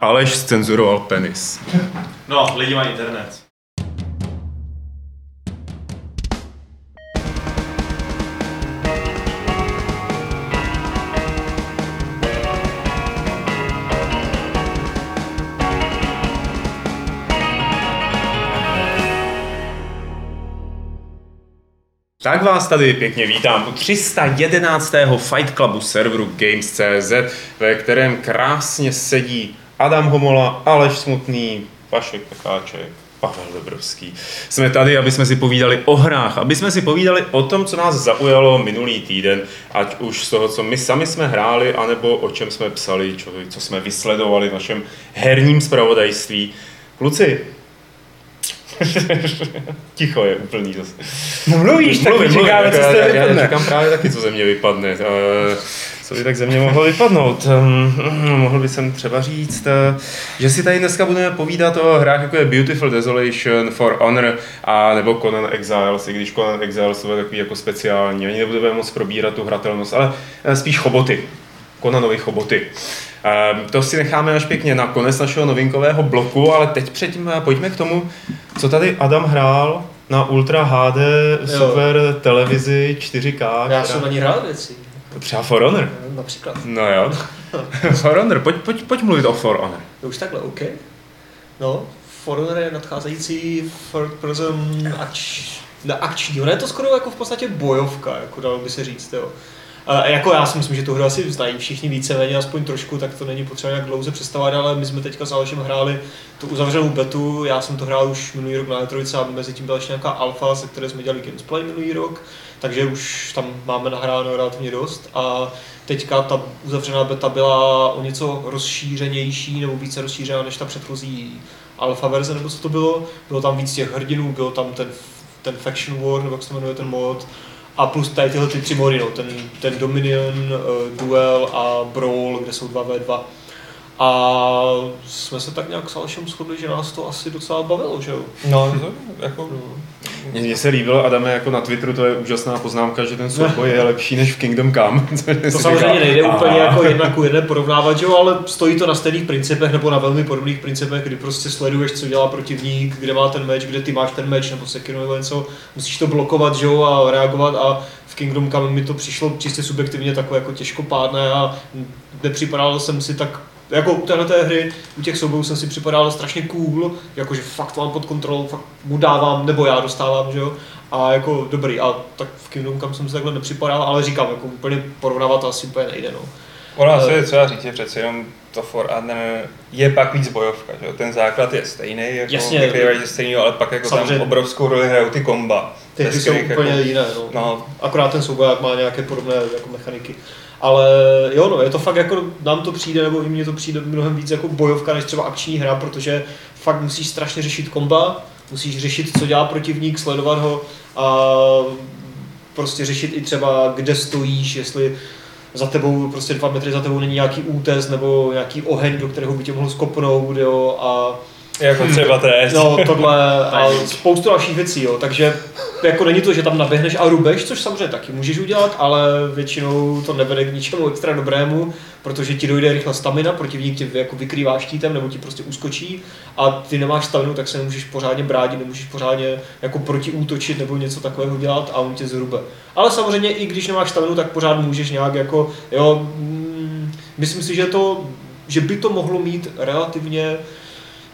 Aleš cenzuroval penis. No, lidi mají internet. Tak vás tady pěkně vítám u 311. Fight Clubu serveru Games.cz, ve kterém krásně sedí Adam Homola, Aleš Smutný, Vašek Pekáček, Pavel Dobrovský. Jsme tady, aby jsme si povídali o hrách, aby jsme si povídali o tom, co nás zaujalo minulý týden, ať už z toho, co my sami jsme hráli, anebo o čem jsme psali, čo, co jsme vysledovali v našem herním zpravodajství. Kluci, Ticho je úplný zase. No mluvíš, tak Mluvím, my mluvím, čekáme, co jako z já, toho já, já vypadne. čekám právě taky, co ze mě vypadne. Uh, co by tak ze mě mohlo vypadnout? Um, mohl bych jsem třeba říct, uh, že si tady dneska budeme povídat o hrách jako je Beautiful Desolation, For Honor a nebo Conan Exiles, i když Conan Exiles je takový jako speciální. Ani nebudeme moc probírat tu hratelnost, ale eh, spíš choboty. Konanovi choboty. Ehm, To si necháme až pěkně na konec našeho novinkového bloku, ale teď předtím eh, pojďme k tomu, co tady Adam hrál na Ultra HD Super televizi 4K. Já která- jsem na ní hrál věci. Třeba For Honor. Například. No jo. For Honor, pojď, pojď, pojď mluvit o For Honor. To už takhle, OK. No, For Honor je nadcházející third person ač, na akční. Ono je to skoro jako v podstatě bojovka, jako dalo by se říct, jo. A jako já si myslím, že tu hru asi znají všichni víceméně, aspoň trošku, tak to není potřeba nějak dlouze představovat, ale my jsme teďka s Alešem hráli tu uzavřenou betu, já jsem to hrál už minulý rok na E3 a mezi tím byla ještě nějaká alfa, se které jsme dělali gameplay minulý rok, takže už tam máme nahráno relativně dost a teďka ta uzavřená beta byla o něco rozšířenější nebo více rozšířená než ta předchozí alfa verze, nebo co to bylo. Bylo tam víc těch hrdinů, byl tam ten, ten Faction War, nebo jak se jmenuje ten mod, a plus tady tyhle ty tři mody, no, ten, ten Dominion, uh, Duel a Brawl, kde jsou 2v2. A jsme se tak nějak s Alešem shodli, že nás to asi docela bavilo, že jo? No, to, jako, Mně, mně se líbilo, Adame, jako na Twitteru, to je úžasná poznámka, že ten souboj je lepší než v Kingdom Come. To samozřejmě nejde úplně jako jedna ku jedné porovnávat, že jo, ale stojí to na stejných principech nebo na velmi podobných principech, kdy prostě sleduješ, co dělá protivník, kde má ten meč, kde ty máš ten meč, nebo Sekiro nebo něco, musíš to blokovat, že jo, a reagovat a v Kingdom Come mi to přišlo čistě subjektivně takové jako těžkopádné a nepřipadalo jsem si tak jako u téhle té hry, u těch soubojů jsem si připadal strašně cool, jakože fakt mám pod kontrolou, fakt mu dávám, nebo já dostávám, že jo, a jako dobrý, a tak v Kingdom Come jsem si takhle nepřipadal, ale říkám, jako úplně porovnávat to asi úplně nejde, no. ono asi je třeba říct, že přece jenom to For Honor je pak víc bojovka, že jo? Ten základ je stejný, jako Jasně. ze stejného, ale pak jako Samozřejmě. tam obrovskou roli hrajou ty komba. Ty jsou úplně jako, jiné, no. No, Akorát ten souboják má nějaké podobné jako mechaniky. Ale jo, no, je to fakt jako, nám to přijde, nebo i mně to přijde mnohem víc jako bojovka, než třeba akční hra, protože fakt musíš strašně řešit komba, musíš řešit, co dělá protivník, sledovat ho a prostě řešit i třeba, kde stojíš, jestli za tebou, prostě dva metry za tebou není nějaký útes nebo nějaký oheň, do kterého by tě mohl skopnout, jo, a jako třeba trest. No, tohle a spoustu dalších věcí, jo. Takže jako není to, že tam naběhneš a rubeš, což samozřejmě taky můžeš udělat, ale většinou to nevede k ničemu extra dobrému, protože ti dojde rychle stamina, protivník tě jako vykrývá štítem nebo ti prostě uskočí a ty nemáš staminu, tak se nemůžeš pořádně bránit, nemůžeš pořádně jako protiútočit nebo něco takového dělat a on tě zhrube. Ale samozřejmě i když nemáš staminu, tak pořád můžeš nějak jako, jo, mm, myslím si, že to, že by to mohlo mít relativně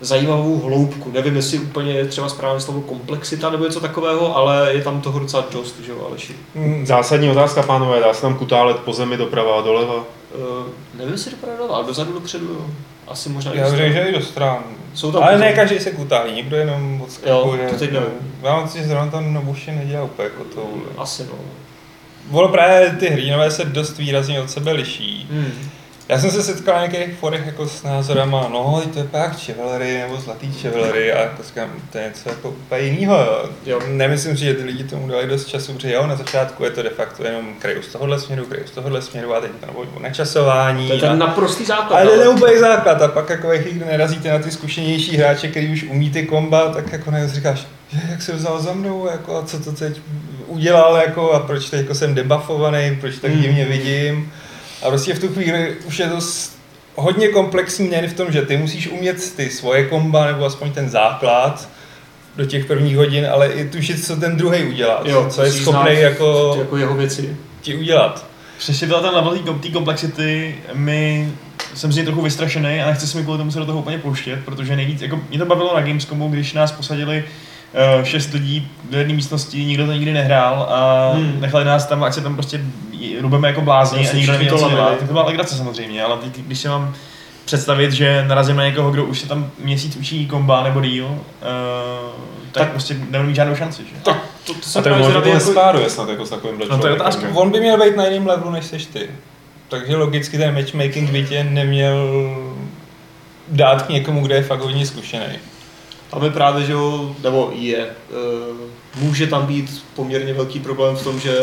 zajímavou hloubku. Nevím, jestli úplně je třeba správné slovo komplexita nebo něco takového, ale je tam toho docela dost, že jo, Aleši. Mm, Zásadní otázka, pánové, dá se tam kutálet po zemi doprava a doleva? Uh, nevím, jestli doprava ale dozadu, dopředu, jo. Asi možná i Já řekl, že i do stran. Jsou tam Ale ne každý se kutálí, někdo jenom moc Jo, to teď nevím. Já mám pocit, že zrovna to Nobuši nedělá úplně jako to. Asi no. Ono právě ty hrdinové se dost výrazně od sebe liší. Hmm. Já jsem se setkal na některých forech jako s názorama, no to je pak Chevalery nebo Zlatý Chevalery a jako říkám, to je něco jako úplně jinýho. Jo. Jo. Nemyslím si, že ty lidi tomu dali dost času, protože jo, na začátku je to de facto jenom kraju z tohohle směru, kraju z tohohle směru a teď to nebo o načasování. To je a- ten naprostý základ. ale to je úplně základ a pak jako ve chvíli, kdy narazíte na ty zkušenější hráče, který už umí ty komba, tak jako najednou říkáš, že jak se vzal za mnou, jako a co to teď udělal, jako a proč teď jako jsem debuffovaný, proč tak Hmm. divně vidím. A prostě v tu chvíli už je to hodně komplexní nejen v tom, že ty musíš umět ty svoje komba, nebo aspoň ten základ do těch prvních hodin, ale i tušit, co ten druhý udělá, Jo, co je schopný jako jako jeho věci. ti udělat. Přesně byla ten level té komplexity, my jsem z něj trochu vystrašený a nechci se mi kvůli tomu se do toho úplně pouštět, protože nejvíc, jako mě to bavilo na Gamescomu, když nás posadili uh, šest lidí do jedné místnosti, nikdo to nikdy nehrál a Hmm. nechali nás tam, ať se tam prostě rubeme jako blázni a nikdo neví, to co dělá. lamili. Tak to byla legrace samozřejmě, ale teď, když se mám představit, že narazím na někoho, kdo už se tam měsíc učí komba nebo díl, uh, tak, Tak- prostě mít žádnou šanci, že? Tak to, to A jsem tak možná to jako, nespáruje snad jako s takovýmhle No to je otázka. On by měl být na jiném levelu, než seš ty. Takže logicky ten matchmaking by tě neměl dát k někomu, kde je fakt hodně zkušený. Tam je právě, že jo, nebo je, eh, může tam být poměrně velký problém v tom, že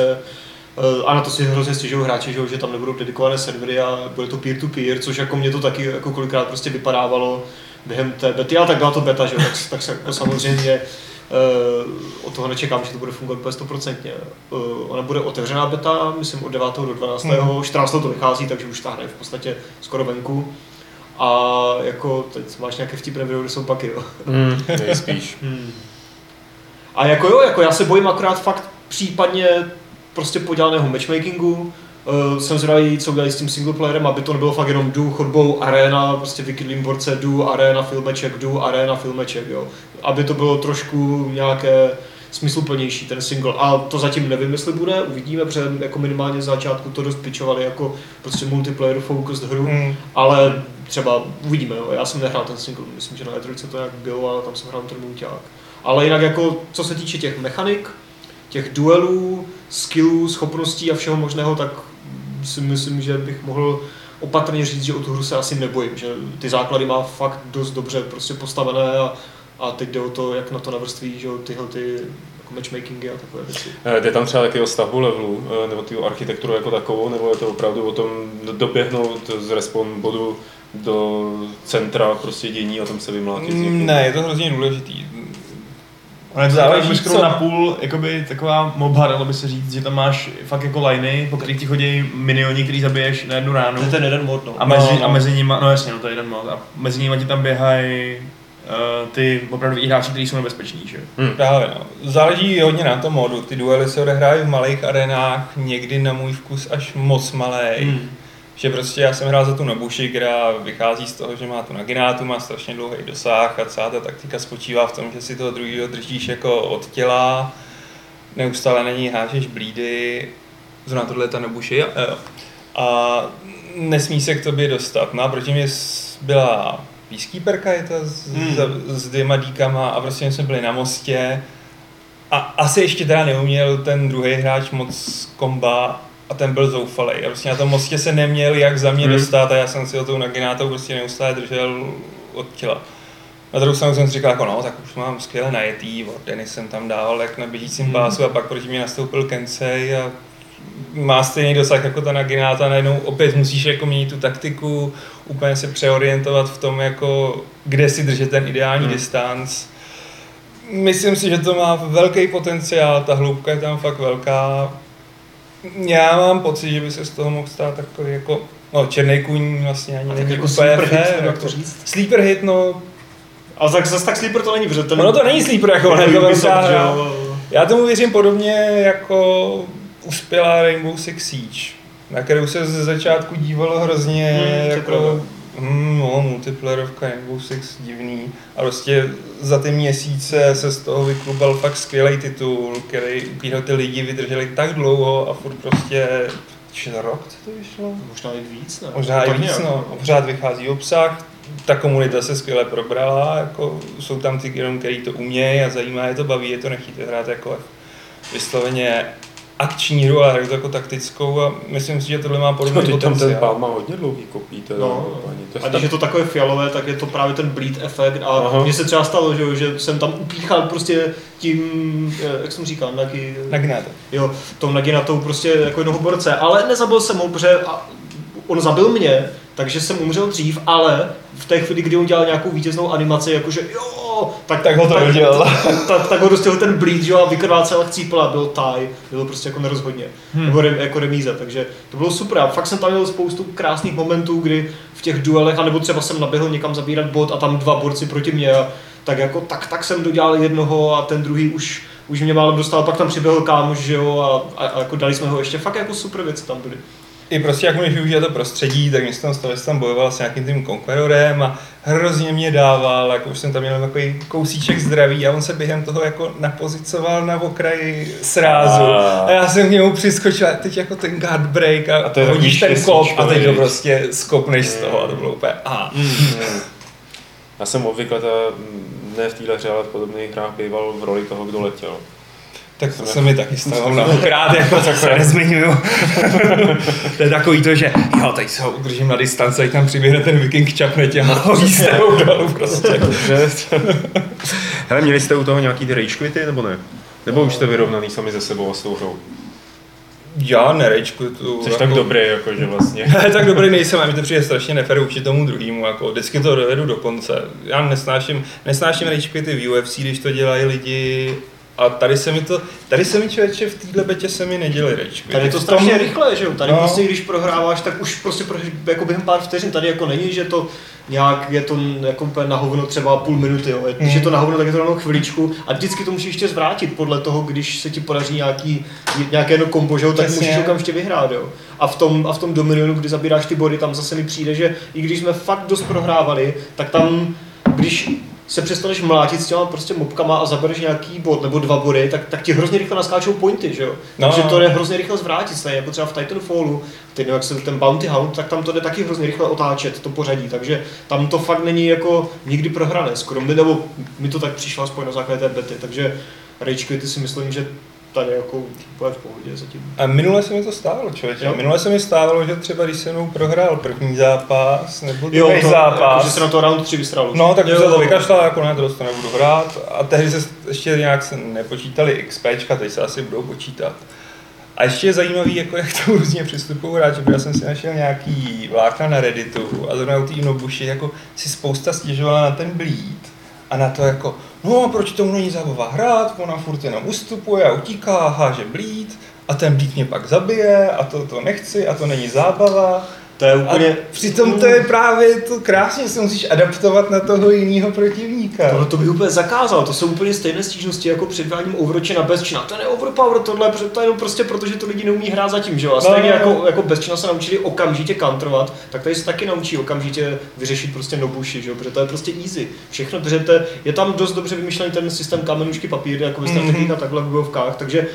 eh, a na to si hrozně stěžují hráči, že, jo, že tam nebudou dedikované servery a bude to peer-to-peer, což jako mě to taky jako kolikrát prostě vypadávalo během té bety, ale tak byla to beta, že tak, tak se jako samozřejmě uh, od toho nečekám, že to bude fungovat úplně stoprocentně. Uh, ona bude otevřená beta, myslím od 9. do 12. Hmm. 14. to vychází, takže už ta hra je v podstatě skoro venku. A jako, teď máš nějaké vtipné video, kde jsou paky, jo. Hmm, nejspíš. Hmm. A jako jo, jako já se bojím akorát fakt případně prostě podělaného matchmakingu. Uh, jsem zvědavý, co udělají s tím singleplayerem, aby to nebylo fakt jenom jdu chodbou, arena, prostě vykydlím borce, jdu, arena, filmeček, jdu, arena, filmeček, jo. Aby to bylo trošku nějaké smysluplnější ten single. A to zatím nevím, jestli bude, uvidíme, protože jako minimálně z začátku to dost pičovali jako prostě multiplayer focused hru. Hmm. Ale třeba uvidíme, jo. já jsem nehrál ten single, myslím, že na E3 to nějak bylo, ale tam jsem hrál ten mulťák. Ale jinak jako, co se týče těch mechanik, těch duelů, skillů, schopností a všeho možného, tak si myslím, že bych mohl opatrně říct, že o tu hru se asi nebojím, že ty základy má fakt dost dobře prostě postavené a, a teď jde o to, jak na to navrství, že jo, tyhle ty jako matchmakingy a takové věci. Eh, Jde tam třeba taky o stavbu levelu, eh, nebo tu architekturu jako takovou, nebo je to opravdu o tom do- doběhnout z respawn bodu do centra prostě dění a tam se vymlátit někým? Ne, je to hrozně důležitý. Ale to Záleží, záleží skoro co- na půl, jakoby taková mobha, dalo by se říct, že tam máš fakt jako liney, po kterých ti chodí minioni, který zabiješ na jednu ránu. To je ten jeden mod, no. A mezi, No, no. a mezi nimi, no jasně, no to je jeden mod, a mezi nimi ti tam běhají ty opravdu hráči, kteří jsou nebezpeční, že? jo. Právě no. Záleží hodně na tom modu. Ty duely se odehrávají v malých arenách, někdy na můj vkus až moc malé. Hmm. Že prostě já jsem hrál za tu Nobuši, která vychází z toho, že má tu naginátu, má strašně dlouhý dosah a celá ta taktika spočívá v tom, že si toho druhého držíš jako od těla, neustále na ní hážeš blídy, zrovna tohle je ta Nobuši, jo. A nesmí se k tobě dostat. No a proti mě byla peacekeeperka, je ta s, Hmm. s, s dvěma díkama a prostě jsme byli na mostě a asi ještě teda neuměl ten druhý hráč moc komba a ten byl zoufalý. A prostě na tom mostě se neměl jak za mě Hmm. dostat a já jsem si o tou naginátou prostě neustále držel od těla. Na druhou stranu jsem si říkal, jako no, tak už mám skvěle najetý, Wardeny jsem tam dával jak na běžícím Hmm. pásu a pak proti mě nastoupil Kensei a má stejný dosah jako ta nagináta, najednou opět musíš jako měnit tu taktiku, úplně se přeorientovat v tom, jako, kde si držet ten ideální Hmm. distanc. Myslím si, že to má velký potenciál, ta hloubka je tam fakt velká. Já mám pocit, že by se z toho mohl stát takový jako, no černý kůň vlastně ani A není jako úplně sleeper hit, jako. to říct? Sleeper hit, no, Ale tak zase tak sleeper to není, protože ten... ono to není sleeper jako, ono to velká hra. Já tomu věřím podobně jako uspělá Rainbow Six Siege, na kterou se ze začátku dívalo hrozně Hmm, jako hmm, no, multiplayerovka Rainbow Six divný a prostě za ty měsíce se z toho vyklubal fakt skvělý titul, který, u kterého ty lidi vydrželi tak dlouho a furt prostě čtyři rok, to vyšlo? Možná i víc, ne? Možná i víc, no. A Pořád vychází obsah, ta komunita se skvěle probrala, jako jsou tam ty jenom, který to umějí a zajímá je to, baví je to, nechtějí hrát jako vysloveně akční hru, ale hru jako taktickou a myslím si, že tohle má No, podobný teď tam ten potenciál. pán má hodně dlouhý kopí, to je No, paní, to je a když je to takové fialové, tak je to právě ten bleed efekt a Aha. mně se třeba stalo, že, že jsem tam upíchal prostě tím, eh, jak jsem říkal, nagi, Nagnáte. jo, tou naginatou prostě jako jednoho borce, ale nezabil jsem ho, protože a on zabil mě, takže jsem umřel dřív, ale v té chvíli, kdy on dělal nějakou vítěznou animaci, jakože jo, tak, Tak ho to dodělal. Tak, tak, tak, ho dostihl ten bleed, jo, a vykrvácel a chcípl a byl taj, bylo prostě jako nerozhodně, hmm. nebo re, jako remíza, takže to bylo super a fakt jsem tam měl spoustu krásných momentů, kdy v těch duelech, anebo třeba jsem naběhl někam zabírat bod a tam dva borci proti mě a tak jako tak, tak jsem dodělal jednoho a ten druhý už už mě málem dostal, pak tam přiběhl kámoš, že jo, a, a, a jako dali jsme ho ještě, fakt jako super věci tam byly. I prostě jak můžeš využít to prostředí, tak mě tam stalo, že jsem tam bojoval s nějakým tím konkurorem a hrozně mě dával, jako už jsem tam měl takový kousíček zdraví a on se během toho jako napozicoval na okraji srázu A. a já jsem k němu přiskočil a teď jako ten guard break a, A to hodíš ten kop a teď to prostě skopneš z toho a to bylo úplně a. Já jsem obvykle ta, ne v téhle hře, ale v podobných hrách býval v roli toho, kdo letěl. Tak to se mi taky stalo mnohokrát, jako tak se nezmiňuju. to je takový to, že jo, teď se ho udržím na distanci, teď tam přiběhne ten viking, čapne tě a hodí se ho dolů prostě. Hele, měli jste u toho nějaký ty rage quity, nebo ne? Nebo už jste vyrovnaný sami ze sebou a s tou hrou? Já nerečku tu. Jsi tak dobrý, jako že vlastně. Tak dobrý nejsem a mi to přijde strašně nefér vůči tomu druhému, jako vždycky to dovedu do konce. Já nesnáším, nesnáším rage quity v UFC, když to dělají lidi a tady se mi to, tady se mi člověče v téhle betě se mi neděli quity. Tady je to tom- strašně rychle, že jo? Tady No. prostě, když prohráváš, tak už prostě pro, jako během pár vteřin. Tady jako není, že to nějak je to jako úplně na hovno třeba půl minuty, jo. Když Hmm. je to na hovno, tak je to jenom chviličku a vždycky to musíš ještě zvrátit podle toho, když se ti podaří nějaký, nějaké jedno kombo, že jo, tak Přesně. musíš okamžitě vyhrát, jo. A v tom, a v tom Dominionu, kdy zabíráš ty body, tam zase mi přijde, že i když jsme fakt dost prohrávali, tak tam, když se přestaneš mlátit s těma prostě mobkama a zabereš nějaký bod nebo dva body, tak, tak ti hrozně rychle naskáčou pointy, že jo? No. Takže to je hrozně rychle zvrátit se, jako třeba v Titanfallu, teď nevím, jak se ten Bounty Hound, tak tam to jde taky hrozně rychle otáčet, to pořadí, takže tam to fakt není jako nikdy prohrané, skoro mi, nebo mi to tak přišlo aspoň na základě té bety, takže Rage Quity si myslím, že tady jako úplně v pohodě zatím. A minule se mi to stávalo, člověče. Jo. Minule se mi stávalo, že třeba když jsem mnou prohrál první zápas nebo Jo, druhý to, zápas, jako, že se na to round 3 vystral už. No, tak jo, se to vykašlal, jako ne, to to nebudu hrát. A tehdy se ještě nějak se nepočítali XPčka, teď se asi budou počítat. A ještě je zajímavý, jako jak to různě přistupují hráči, protože já jsem si našel nějaký vlákna na Redditu a zrovna u té Nobuši jako si spousta stěžovala na ten bleed a na to jako, no proč tomu není zábava hrát, ona furt jenom ustupuje a utíká háže bleed a ten bleed mě pak zabije a to, to nechci a to není zábava. To je A úplně... přitom to je právě to krásně, se musíš adaptovat na toho jiného protivníka. Tohle to bych úplně zakázal, to jsou úplně stejné stížnosti jako předváděním Overwatche na Bezčina. To je overpower, tohle to je jenom prostě proto, že to lidi neumí hrát zatím, že jo? A No, stejně no, jako, no. jako Bezčina se naučili okamžitě counterovat, tak tady se taky naučí okamžitě vyřešit prostě nobuši, že jo? Protože to je prostě easy. Všechno, protože to je, tam dost dobře vymyšlený ten systém kamenušky papír, jako jste Mhm. mm-hmm. takhle v bojovkách, takže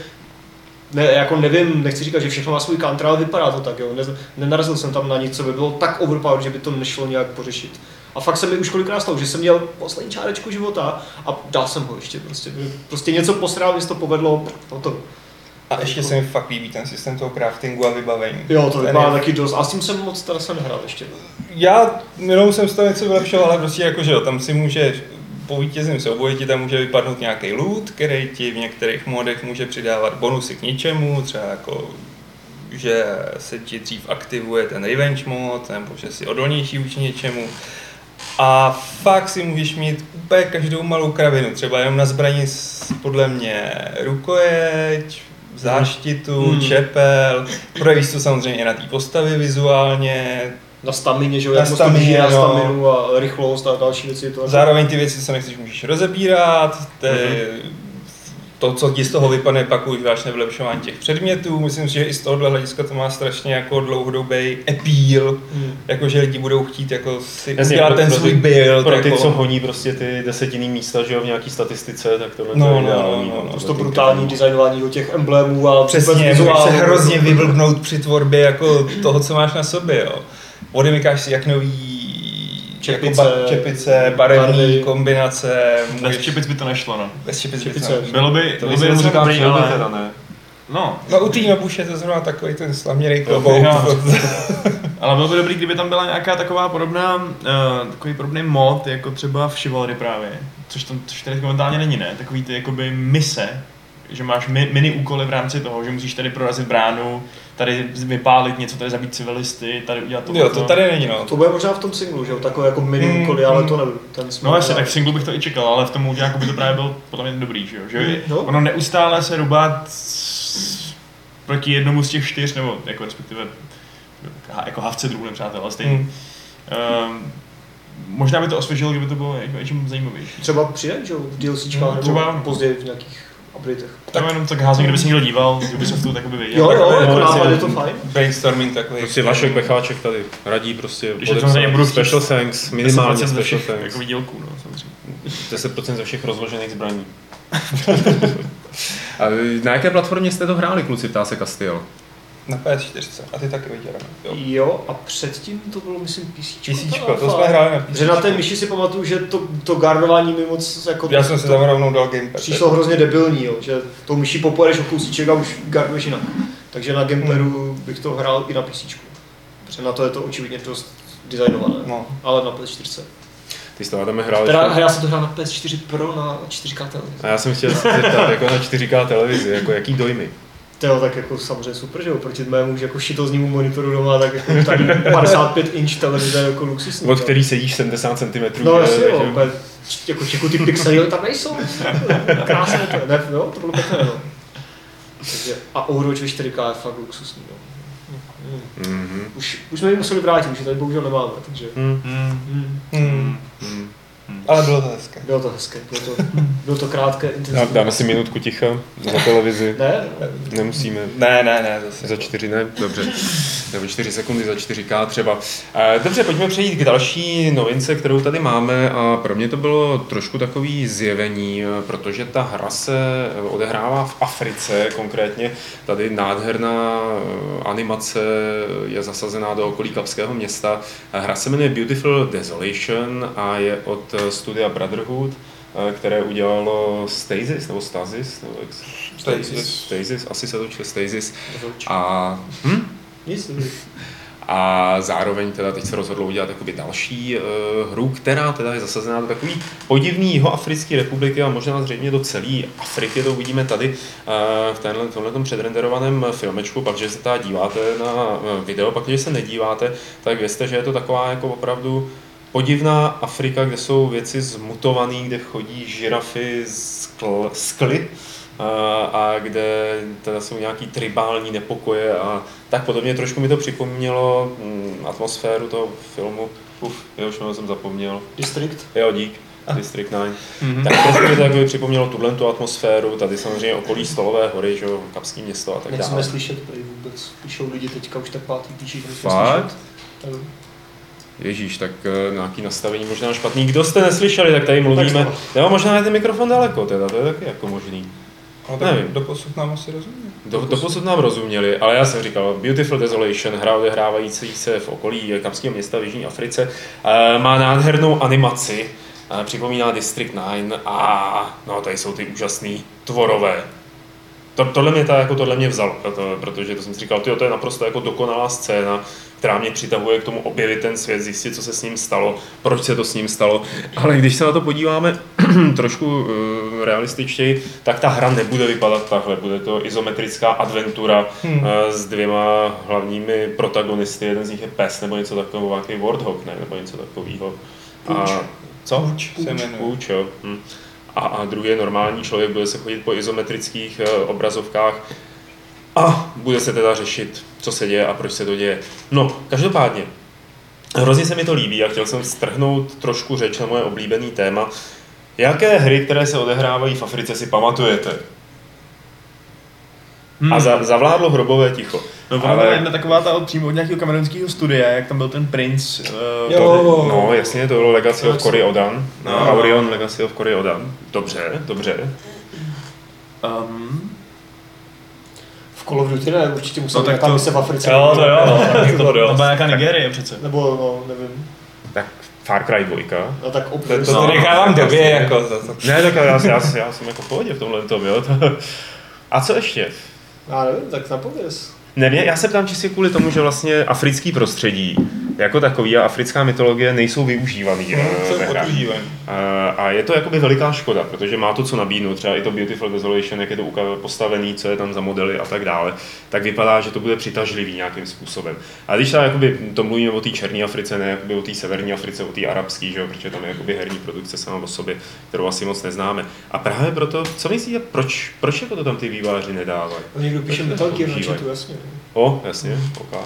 ne, jako nevím, nechci říkat, že všechno má svůj counter, ale vypadá to tak, jo. Ne, nenarazil jsem tam na nic, co by bylo tak overpowered, že by to nešlo nějak pořešit. A fakt se mi už kolikrát stalo, že jsem měl poslední čárečku života a dal jsem ho ještě prostě. Prostě něco posral, se to povedlo, no to. A ještě se mi fakt líbí ten systém toho craftingu a vybavení. Jo, to vypadá je- taky dost. A s tím jsem moc teda se nehrál ještě. Já jenom jsem z toho něco vylepšoval, ale prostě jako, že jo, tam si můžeš po vítězném souboji ti tam může vypadnout nějaký loot, který ti v některých modech může přidávat bonusy k něčemu, třeba jako že se ti dřív aktivuje ten revenge mod, nebo že si odolnější vůči něčemu. A fakt si můžeš mít úplně každou malou kravinu, třeba jenom na zbraní podle mě rukojeť, záštitu, Hmm. čepel, projevíš to samozřejmě na té postavě vizuálně, Na stamině, že jo, Na jak moc to na no. staminu a rychlost a další věci. To jako- Zároveň ty věci, co nechceš, můžeš rozebírat, ty, to, co ti z toho vypadne, pak už vážné vylepšování těch předmětů. Myslím si, že i z tohohle hlediska to má strašně jako dlouhodobý appeal, Hmm. jakože lidi budou chtít jako si Jasně, udělat pro- ten svůj build. Pro ty, jako, co honí prostě ty desetinný místa, že jo, v nějaký statistice, tak tohle No, to no, je ideální. no, no, no, Prostě brutální designování o těch emblémů a Přesně, můžeš se hrozně vyblbnout při tvorbě jako toho, co máš na sobě. Jo. Odemykáš si jak nový Čepice, jako ba- čepice barevný barvy. kombinace, Bez můžeš, čepic by to nešlo, no. bez čepic, Čepice. čepice. Bylo by, To bylo by by docela dobrý, filmy ale... teda, ne? No, No u té Nobuše je to zrovna takový ten slaměrý klobouk. jo. ale bylo by dobrý, kdyby tam byla nějaká taková podobná, uh, takový podobný mod, jako třeba v Chivalry právě. Což tam, což tady momentálně není, ne? Takový ty jakoby mise, že máš mi, mini úkoly v rámci toho, že musíš tady prorazit bránu, tady vypálit něco, tady zabít civilisty, tady udělat to. Jo, to tady není, no. To bude možná v tom singlu, že jo, takové jako mini Mm, úkoly, ale mm. to nevím. Ten No jasně, tak v singlu bych to i čekal, ale v tom multiáku by to právě byl podle mě dobrý, že jo? Že No. ono neustále se rubá s- proti jednomu z těch čtyř, nebo jako respektive jako havce druhů nepřátel, ale stejně. Hmm. Um, možná by to osvěžilo, kdyby to bylo jako něčím zajímavější. Třeba přijde, že jo, v DLCčkách No, nebo třeba- později v nějakých updatech. Tak jenom tak házím, kdyby se někdo díval, kdyby se v tu tak by věděl. Jo, jo, jako nápad je to fajn. Brainstorming takový. Prostě Vašek Becháček tady radí prostě Když je samozřejmě budu special thanks, minimálně 10% ze special všech thanks. jako výdělků, no, samozřejmě. 10% ze všech rozložených zbraní. A na jaké platformě jste to hráli, kluci, ptá se Castiel? Na PS4. A ty taky viděl, jo. Jo, a předtím to bylo, myslím, PC. Tisíčko, to jsme hráli na Že na té myši si pamatuju, že to, to gardování mi moc jako... Já jsem si tam rovnou dal gamepad. Přišlo hrozně debilní, jo, že tou myší popojedeš o kousíček a už garduješ jinak. Takže na gamepadu bych to hrál i na PC. Protože na to je to očividně dost designované. No. Ale na PS4. Ty jsi to Adame hrál Teda ještě- já jsem to hrál na PS4 Pro na 4K televizi. A já jsem chtěl se zeptat, jako na 4K televizi, jako jaký dojmy? To jo, tak jako samozřejmě super, že jo, proti mému že jako šitoznímu monitoru doma, tak jako tady 55 inch televize jako luxusní. Od který sedíš 70 cm. No jasně, jo, úplně, jako čeku ty pixely tam nejsou. Krásné to je, ne, jo, to bylo pěkné, no. Takže, a Overwatch ve 4K je fakt luxusní, no. Mhm. Už, už jsme ji museli vrátit, už ji tady bohužel nemáme, takže Hmm. Hmm. Hmm. Hmm. Ale bylo to hezké. bylo to hezké, bylo to, bylo to krátké, intenzivní. Dáme si minutku ticha za televizi. Ne, ne, Nemusíme. Ne, ne, ne, zase. Za čtyři ne, dobře. Nebo čtyři sekundy za 4K třeba. Eh, Dobře, pojďme přejít k další novince, kterou tady máme a pro mě to bylo trošku takový zjevení, eh, protože ta hra se eh, odehrává v Africe, konkrétně tady nádherná eh, animace je zasazená do okolí Kapského města. Hra se jmenuje Beautiful Desolation a je od studia Brotherhood, eh, které udělalo Stasis, nebo Stasis, nebo jak Stasis. Stasis, asi se to čte Stasis. A, hm? Nic, a zároveň teda teď se rozhodlo udělat jakoby další uh, hru, která teda je zasazená do takový podivný jihoafrické republiky a možná zřejmě do celé Afriky, to uvidíme tady uh, v tenhle, tomhle předrenderovaném filmečku, pak, že se teda díváte na video, pak, když se nedíváte, tak vězte, že je to taková jako opravdu podivná Afrika, kde jsou věci zmutované, kde chodí žirafy skl, skly, a, a kde teda jsou nějaký tribální nepokoje a tak podobně. Trošku mi to připomnělo mm, atmosféru toho filmu. Uf, jo, už jsem zapomněl. District. Jo, dík. District 9. Mhm. Tak trošku mi to takový připomnělo tuhle tu atmosféru, tady samozřejmě okolí Stolové hory, že jo, Kapský město a tak Nechceme dále. slyšet prý vůbec. Píšou lidi teďka už tak pátý píší, že nechceme Fakt? Ježíš, tak eh, nějaký nastavení možná špatný. Kdo jste neslyšeli, tak tady mluvíme. Tak Nebo možná je ten mikrofon daleko, teda, to je taky jako možný. No, tak Nevím. doposud nám asi rozumí. Do, doposud nám rozuměli, ale já jsem říkal, Beautiful Desolation, hra odehrávající se v okolí Kapského města v Jižní Africe, eh, má nádhernou animaci, eh, připomíná District 9 a no, tady jsou ty úžasný tvorové. To, tohle mě, ta, jako tohle mě vzalo, to, protože to jsem si říkal, tyjo, to je naprosto jako dokonalá scéna, která mě přitahuje k tomu objevit ten svět, zjistit, co se s ním stalo, proč se to s ním stalo. Ale když se na to podíváme trošku uh, realističtěji, tak ta hra nebude vypadat takhle. Bude to izometrická adventura hmm. uh, s dvěma hlavními protagonisty. Jeden z nich je pes nebo něco takového, nějaký Warthog, ne? nebo něco takového. A, co? Jmenuje. Půč, jo. Hm. A, a druhý je normální člověk, bude se chodit po izometrických uh, obrazovkách a bude se teda řešit, co se děje a proč se to děje. No, každopádně, hrozně se mi to líbí a chtěl jsem strhnout trošku řeč na moje oblíbený téma. Jaké hry, které se odehrávají v Africe, si pamatujete? Hmm. A za, zavládlo hrobové ticho. No, ona byla jedna taková ta od, přímo od nějakého kamerunského studia, jak tam byl ten princ. Uh, Jo. To, no, jasně, to bylo Legacy of Legacy. Cory Odan. No, No. Aurion Legacy of Cory Odan. Dobře, dobře. Um, V Call of Duty ne, určitě musel No, no, tak to- mise v Africe. jo, to jo, no, tak to to dost. byla nějaká Nigerie přece. Nebo, no, nevím. Tak Far Cry 2. No tak To, obviously. to No. no, nechávám době, jako to, to. Ne, tak já, já, já, já jsem jako v pohodě v tomhle tom, jo. To- A co ještě? Já nevím, tak napověz. Ne, mě- já se ptám čistě kvůli tomu, že vlastně africký prostředí jako takový a africká mytologie nejsou využívaný jsou ve hrách. A- A je to jakoby veliká škoda, protože má to co nabídnout, třeba i to Beautiful Desolation, jak je to postavený, co je tam za modely a tak dále, tak vypadá, že to bude přitažlivý nějakým způsobem. A když třeba jakoby, to mluvíme o té černé Africe, ne jakoby o té severní Africe, o té arabské, že jo, protože tam je jakoby herní produkce sama o sobě, kterou asi moc neznáme. A právě proto, co myslíte, proč, proč jako to tam ty výváři nedávají? Někdo píše to Metal Gear chatu, jasně. O, jasně, OK.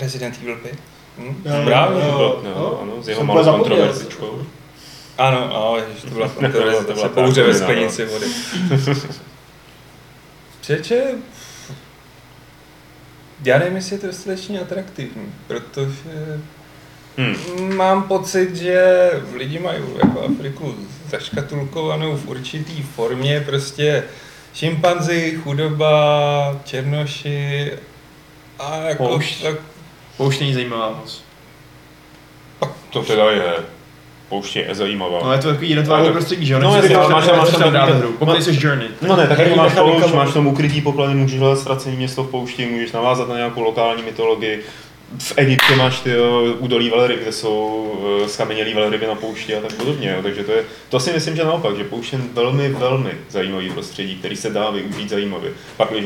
Resident Evil 5. Hm? Jo, Správně. jo. Jo, no. jo, ano, s jeho malou kontroverzičkou. Ano, ano, ježiš, to byla kontroverze, to byla bouře ve sklenici vody. Přeče, já nevím, jestli je to dostatečně atraktivní, protože Hmm. mám pocit, že lidi mají jako Afriku zaškatulkovanou v určitý formě, prostě šimpanzi, chudoba, černoši a jako Poušť. tak Poušť není zajímavá moc. To teda je. Pouště je zajímavá. No je to takový jednotvárný Ale- prostředí, že jo? No, jasně, ale máš- že máš tam tam dát hru. Pokud jsi Journey. No ne, tak jako máš poušť, má- máš tam ukrytý poklady, můžeš hledat ztracené město v poušti, můžeš navázat na nějakou lokální mytologii. V Egyptě máš ty údolí velryb, kde jsou uh, skamenělý velryby na poušti a tak podobně. Jo. Takže to, je, to si myslím, že naopak, že poušť je velmi, velmi zajímavý prostředí, který se dá využít zajímavě. Pak, když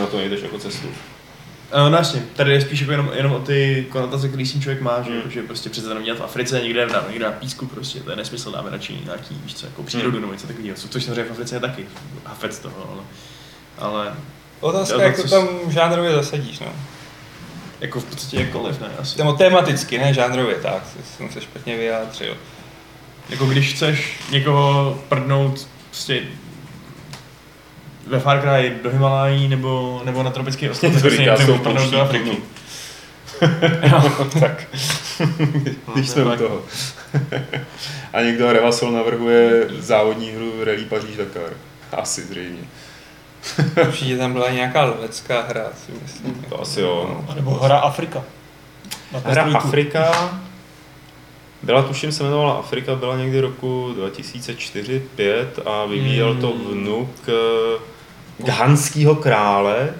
na to nejdeš jako cestu. Uh, no jasně, tady je spíš jako jenom, jenom o ty konotace, který s tím člověk má, že, Hmm. že prostě přece to neměl v Africe, někde, na, někde na písku prostě, to je nesmysl, dáme radši nějaký, víš co, jako přírodu Hmm. nebo něco takového, co, což samozřejmě v Africe je taky, hafec toho, ale, ale otázka, jak to co- tam žánrově zasadíš, no. jako v podstatě jakkoliv, ne, asi. Temo tematicky, ne žánrově, tak, jsem se špatně vyjádřil. Jako když chceš někoho prdnout prostě ve Far Cry do Himalají nebo, nebo na tropický ostrov, tak si říká s tou nemůžeš prdnout pouští do Afriky. tak, když to jsme u tak. toho. a někdo Revasol navrhuje závodní hru Rally Paříž Dakar. Asi zřejmě. Určitě tam byla nějaká lovecká hra, si myslím. To asi jo. A nebo hra Afrika. Na Hra PS3. Afrika byla, tuším, se jmenovala Afrika, byla někdy roku 2004-2005 a vyvíjel to Hmm. vnuk eh, Ghanského krále,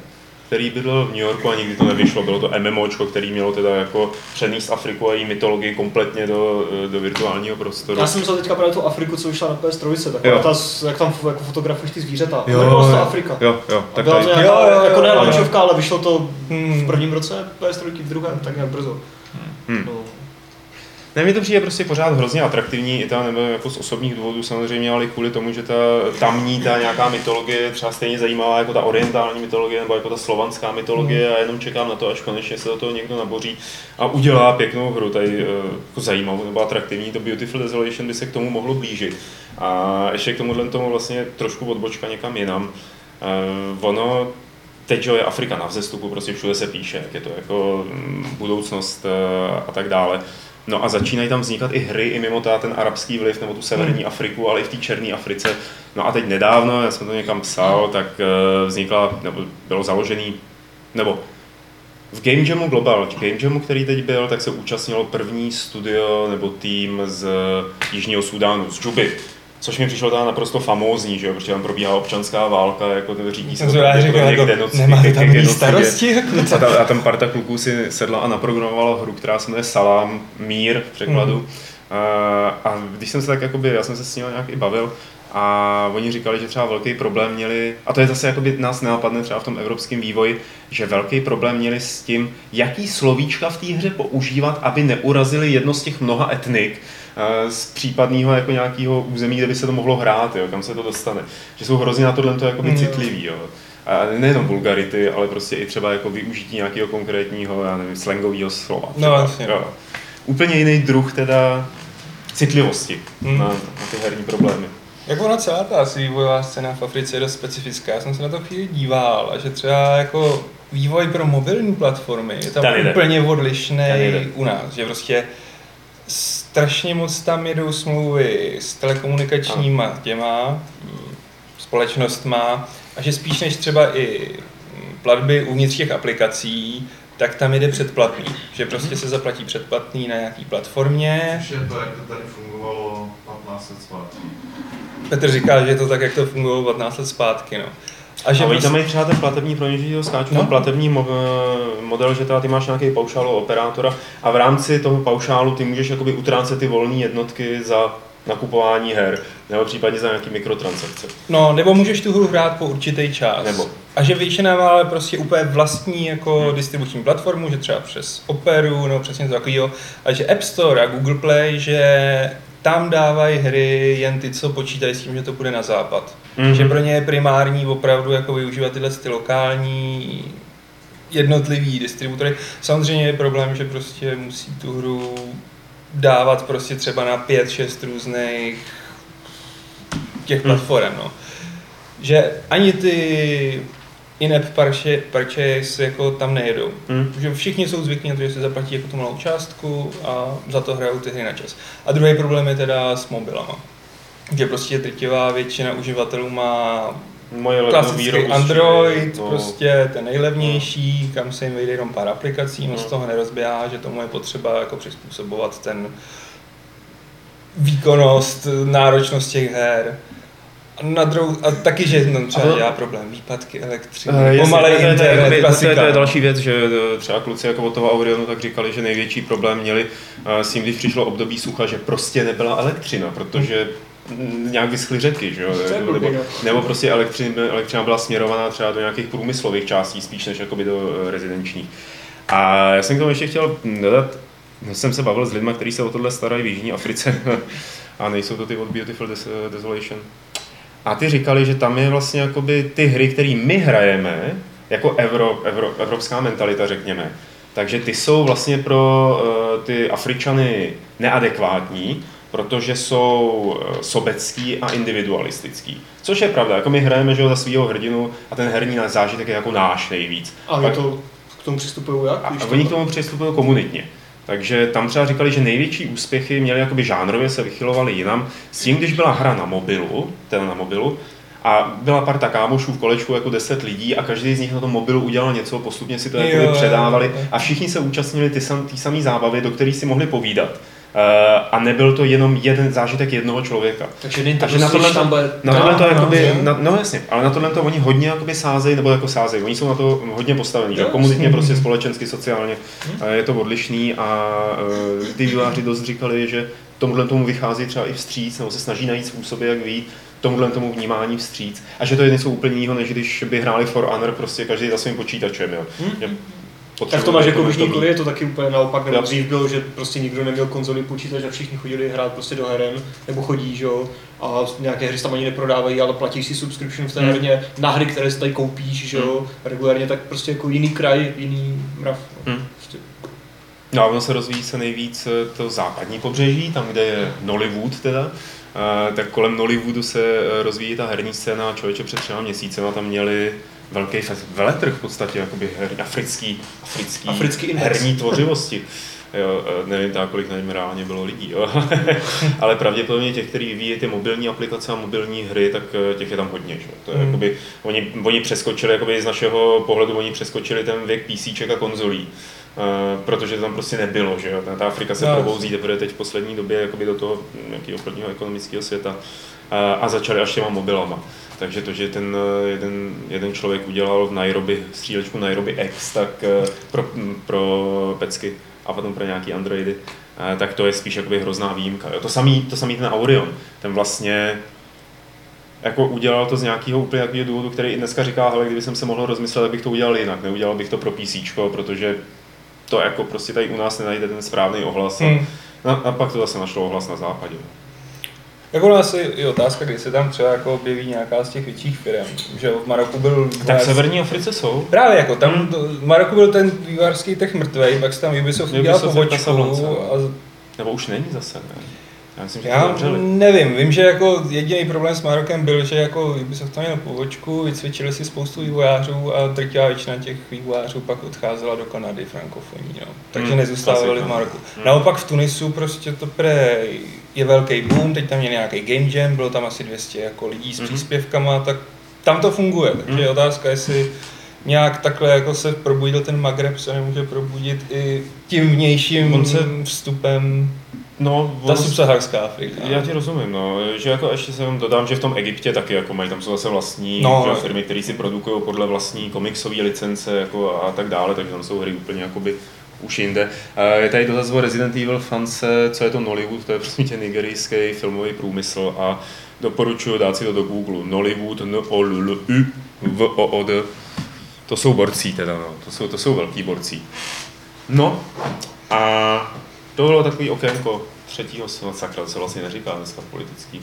který bydlel v New Yorku a nikdy to nevyšlo. Bylo to MMOčko, který mělo teda jako přenést Afriku a její mytologii kompletně do, eh, do virtuálního prostoru. Já jsem vzal teďka právě tu Afriku, co vyšla na PS3, taková Jo. ta, jak tam jako fotografuješ ty zvířata. Jo, se to jo. Afrika. Jo, jo, tak byla to tady, nějaká, Jo, jo, jo, jako ne ale vyšlo to v Hmm. prvním roce PS3, v druhém, tak nějak brzo. Hmm. No. Ne, mi to přijde prostě pořád hrozně atraktivní, i ta, nebo jako z osobních důvodů samozřejmě, ale i kvůli tomu, že ta tamní, ta nějaká mytologie je třeba stejně zajímavá jako ta orientální mytologie nebo jako ta slovanská mytologie a jenom čekám na to, až konečně se do toho někdo naboří a udělá pěknou hru, tady eh, jako zajímavou nebo atraktivní, to Beautiful Desolation by se k tomu mohlo blížit. A ještě k tomuhle tomu vlastně trošku odbočka někam jinam. Eh, ono teď je Afrika na vzestupu, prostě všude se píše, jak je to jako mm, budoucnost eh, a tak dále. No a začínají tam vznikat i hry i mimo ta, ten arabský vliv nebo tu severní Afriku, ale i v té černé Africe. No a teď nedávno, já jsem to někam psal, tak eh, vznikla, nebo bylo založený, nebo v Game Jamu Global, v Game Jamu, který teď byl, tak se účastnilo první studio nebo tým z Jižního Sudánu, z Džuby. Což mi přišlo teda naprosto famózní, že jo, protože tam probíhá občanská válka, jako to řídí se to zvědavý, pravděpodobně říkal, k jako, denoci- nemáte ke- tam jiný starosti? Jako, A, ta, a tam parta kluků si sedla a naprogramovala hru, která se jmenuje Salám, mír v překladu. Mm. A, a když jsem se tak jakoby, já jsem se s nimi nějak i bavil, a oni říkali, že třeba velký problém měli, a to je zase jakoby nás nenapadne třeba v tom evropském vývoji, že velký problém měli s tím, jaký slovíčka v té hře používat, aby neurazili jedno z těch mnoha etnik eh, z případného jako nějakého území, kde by se to mohlo hrát, jo, kam se to dostane. Že jsou hrozně na tohle to jakoby Mm. citlivý. Jo. A nejenom vulgarity, ale prostě i třeba jako využití nějakého konkrétního, já nevím, slangového slova. No, třeba, jasně. jo. Úplně jiný druh teda citlivosti Hmm. na, na ty herní problémy. Jak ona celá ta asi vývojová scéna v Africe je dost specifická. Já jsem se na to chvíli díval a že třeba jako vývoj pro mobilní platformy je tam jde. úplně odlišný jde. u nás. Že prostě strašně moc tam jedou smlouvy s telekomunikačníma těma mm, společnostma a že spíš než třeba i mm, platby uvnitř těch aplikací, tak tam jede předplatný. Že prostě se zaplatí předplatný na nějaký platformě. Což je to, jak to tady fungovalo 15 let zpátky. Petr říká, že je to tak, jak to fungovalo 15 let zpátky. No. A že A oni prostě- tam mají třeba ten platební, pro že to skáču, No. ten platební mo- eh, model, že teda ty máš nějaký paušál od operátora a v rámci toho paušálu ty můžeš jakoby utrácet ty volné jednotky za nakupování her, nebo případně za nějaký mikrotransakce. No, nebo můžeš tu hru hrát po určitý čas. Nebo. A že většina má ale prostě úplně vlastní jako hmm. distribuční platformu, že třeba přes Operu nebo přes něco takového, a že App Store a Google Play, že tam dávají hry jen ty, co počítají s tím, že to bude na západ. Mhm. Mm-hmm. Že pro ně je primární opravdu jako využívat tyhle ty lokální jednotlivý distributory. Samozřejmě je problém, že prostě musí tu hru dávat prostě třeba na 5-6 různých těch Hmm. platform, no. Že ani ty in-app purchase, purchase jako tam nejedou. Hmm. Že všichni jsou zvyklí na to, že si zaplatí jako tu malou částku a za to hrajou ty hry na čas. A druhý problém je teda s mobilama. Že prostě drtivá většina uživatelů má Moje klasický výrobu Android, no. prostě ten nejlevnější, kam se jim vejde jenom pár aplikací, moc No. toho nerozběhá, že tomu je potřeba jako přizpůsobovat ten výkonnost, náročnost těch her. A, na druhou, a taky, že no, třeba dělá problém výpadky elektřiny, jasně, pomalej to je- to je- internet, to je-. To je další věc, že eh, třeba kluci jako od toho Aurionu tak říkali, že největší problém měli eh, s tím, když přišlo období sucha, že prostě nebyla elektřina, protože nějak vyschly řeky, že jo? Nebo, no. nebo prostě elektřina, elektřina byla směrovaná třeba do nějakých průmyslových částí spíš než jakoby do rezidenčních. A já jsem k tomu ještě chtěl dodat, jsem se bavil s lidmi, kteří se o tohle starají v Jižní Africe a nejsou to ty od Beautiful Des- Desolation. A ty říkali, že tam je vlastně jakoby ty hry, které my hrajeme, jako Evro, Evro, evropská mentalita, řekněme, takže ty jsou vlastně pro uh, ty Afričany neadekvátní, protože jsou uh, sobecký a individualistický. Což je pravda, jako my hrajeme že za svého hrdinu a ten herní zážitek je jako náš nejvíc. A Pak- to k tomu přistupují jak? a, a oni k tomu přistupují komunitně. Takže tam třeba říkali, že největší úspěchy měli jakoby žánrově se vychylovali jinam. S tím, když byla hra na mobilu, teda na mobilu, a byla parta kámošů v kolečku jako 10 lidí a každý z nich na tom mobilu udělal něco, postupně si to Jo, předávali jo. a všichni se účastnili ty, sam, ty samé zábavy, do kterých si mohli povídat. Eh, a nebyl to jenom jeden zážitek jednoho člověka. Takže není to Takže na tohle tam bude... Na tohle to no, jakoby, no. na, no jasně, ale na tohle to oni hodně jakoby sázejí, nebo jako sázejí, oni jsou na to hodně postavení, že komunitně, prostě společensky, sociálně, a je to odlišný a eh, ty vývojáři dost říkali, že tomuhle tomu vychází třeba i vstříc, nebo se snaží najít způsoby, jak vyjít tomuhle tomu vnímání vstříc. A že to je něco úplně jiného, než když by hráli For Honor prostě každý za svým počítačem, jo. Že Tak to máš jako v potřebuje Jižní Koreji, je to taky úplně naopak, nebo dřív bylo, že prostě nikdo neměl konzoli počítač a všichni chodili hrát prostě do heren, nebo chodí, že jo, a nějaké hry se tam ani neprodávají, ale platíš si subscription v té Hmm. herně na hry, které si tady koupíš, že jo, regulárně, tak prostě jako jiný kraj, jiný mrav. no. Hmm. Prostě. No a ono se rozvíjí se nejvíc eh, to západní pobřeží, tam, kde je Nollywood teda, Eh, tak kolem Nollywoodu se eh, rozvíjí ta herní scéna, člověče před třema měsícema tam měli velký veletrh v podstatě, jakoby her, africký, africký, Africký herní tvořivosti. Jo, eh, nevím teda, kolik na něm reálně bylo lidí, jo. ale pravděpodobně těch, kteří vyvíjí ty mobilní aplikace a mobilní hry, tak eh, těch je tam hodně. Že? To je, Hmm. jakoby, oni, oni přeskočili, jakoby z našeho pohledu, oni přeskočili ten věk PC a konzolí. Uh, protože to tam prostě nebylo, že jo? Ta, Afrika se No. probouzí teprve teď v poslední době jakoby do toho nějakého prvního ekonomického světa uh, a začali až těma mobilama. Takže to, že ten eh, jeden, jeden člověk udělal v Nairobi střílečku Nairobi X, tak eh, pro, m, pro pecky a potom pro nějaký Androidy, eh, tak to je spíš jakoby hrozná výjimka. Jo? To samý, to samý ten Aurion, ten vlastně jako udělal to z nějakého úplně takového důvodu, který i dneska říká, hele, kdyby jsem se mohl rozmyslet, tak bych to udělal jinak, neudělal bych to pro PC, protože to jako prostě tady u nás nenajde ten správný ohlas. A, Hmm. a, a pak to zase našlo ohlas na západě. Jako u nás je otázka, kdy se tam třeba jako objeví nějaká z těch větších firm, že v Maroku byl... Tak v Severní Africe jsou. Právě jako, tam Hmm. to, v Maroku byl ten vývářský trh mrtvej, pak se tam Ubisoft udělal pobočku a Nebo už není zase, ne? Já myslím, že já nevím, vím, že jako jediný problém s Marokem byl, že jako Ubisoft tam měl pobočku, vycvičili si spoustu vývojářů a drtivá většina těch vývojářů pak odcházela do Kanady frankofoní, no. takže Hmm, nezůstávali v Maroku. Hmm. Naopak v Tunisu prostě to pre je velký boom, teď tam měli nějaký game jam, bylo tam asi 200 jako lidí s Mhm. příspěvkama, tak tam to funguje, takže Mhm. je otázka, jestli nějak takhle jako se probudil ten Magreb, se nemůže probudit i tím vnějším On se- vstupem No, ta subsaharská Afrika. Já ti rozumím, no, že jako ještě se vám dodám, že v tom Egyptě taky jako mají tam jsou zase vlastní No. že, firmy, které si produkují podle vlastní komiksové licence jako a tak dále, takže tam jsou hry úplně jakoby už jinde. Je tady dotaz o Resident Evil fance, co je to Nollywood, to je prostě tě nigerijský filmový průmysl a doporučuji dát si to do Google. Nollywood, n o l l u v o o d To jsou borcí teda, no. to, jsou, to jsou velký borcí. No a to bylo takový okénko třetího světa, sakra, to se vlastně neříká dneska v politické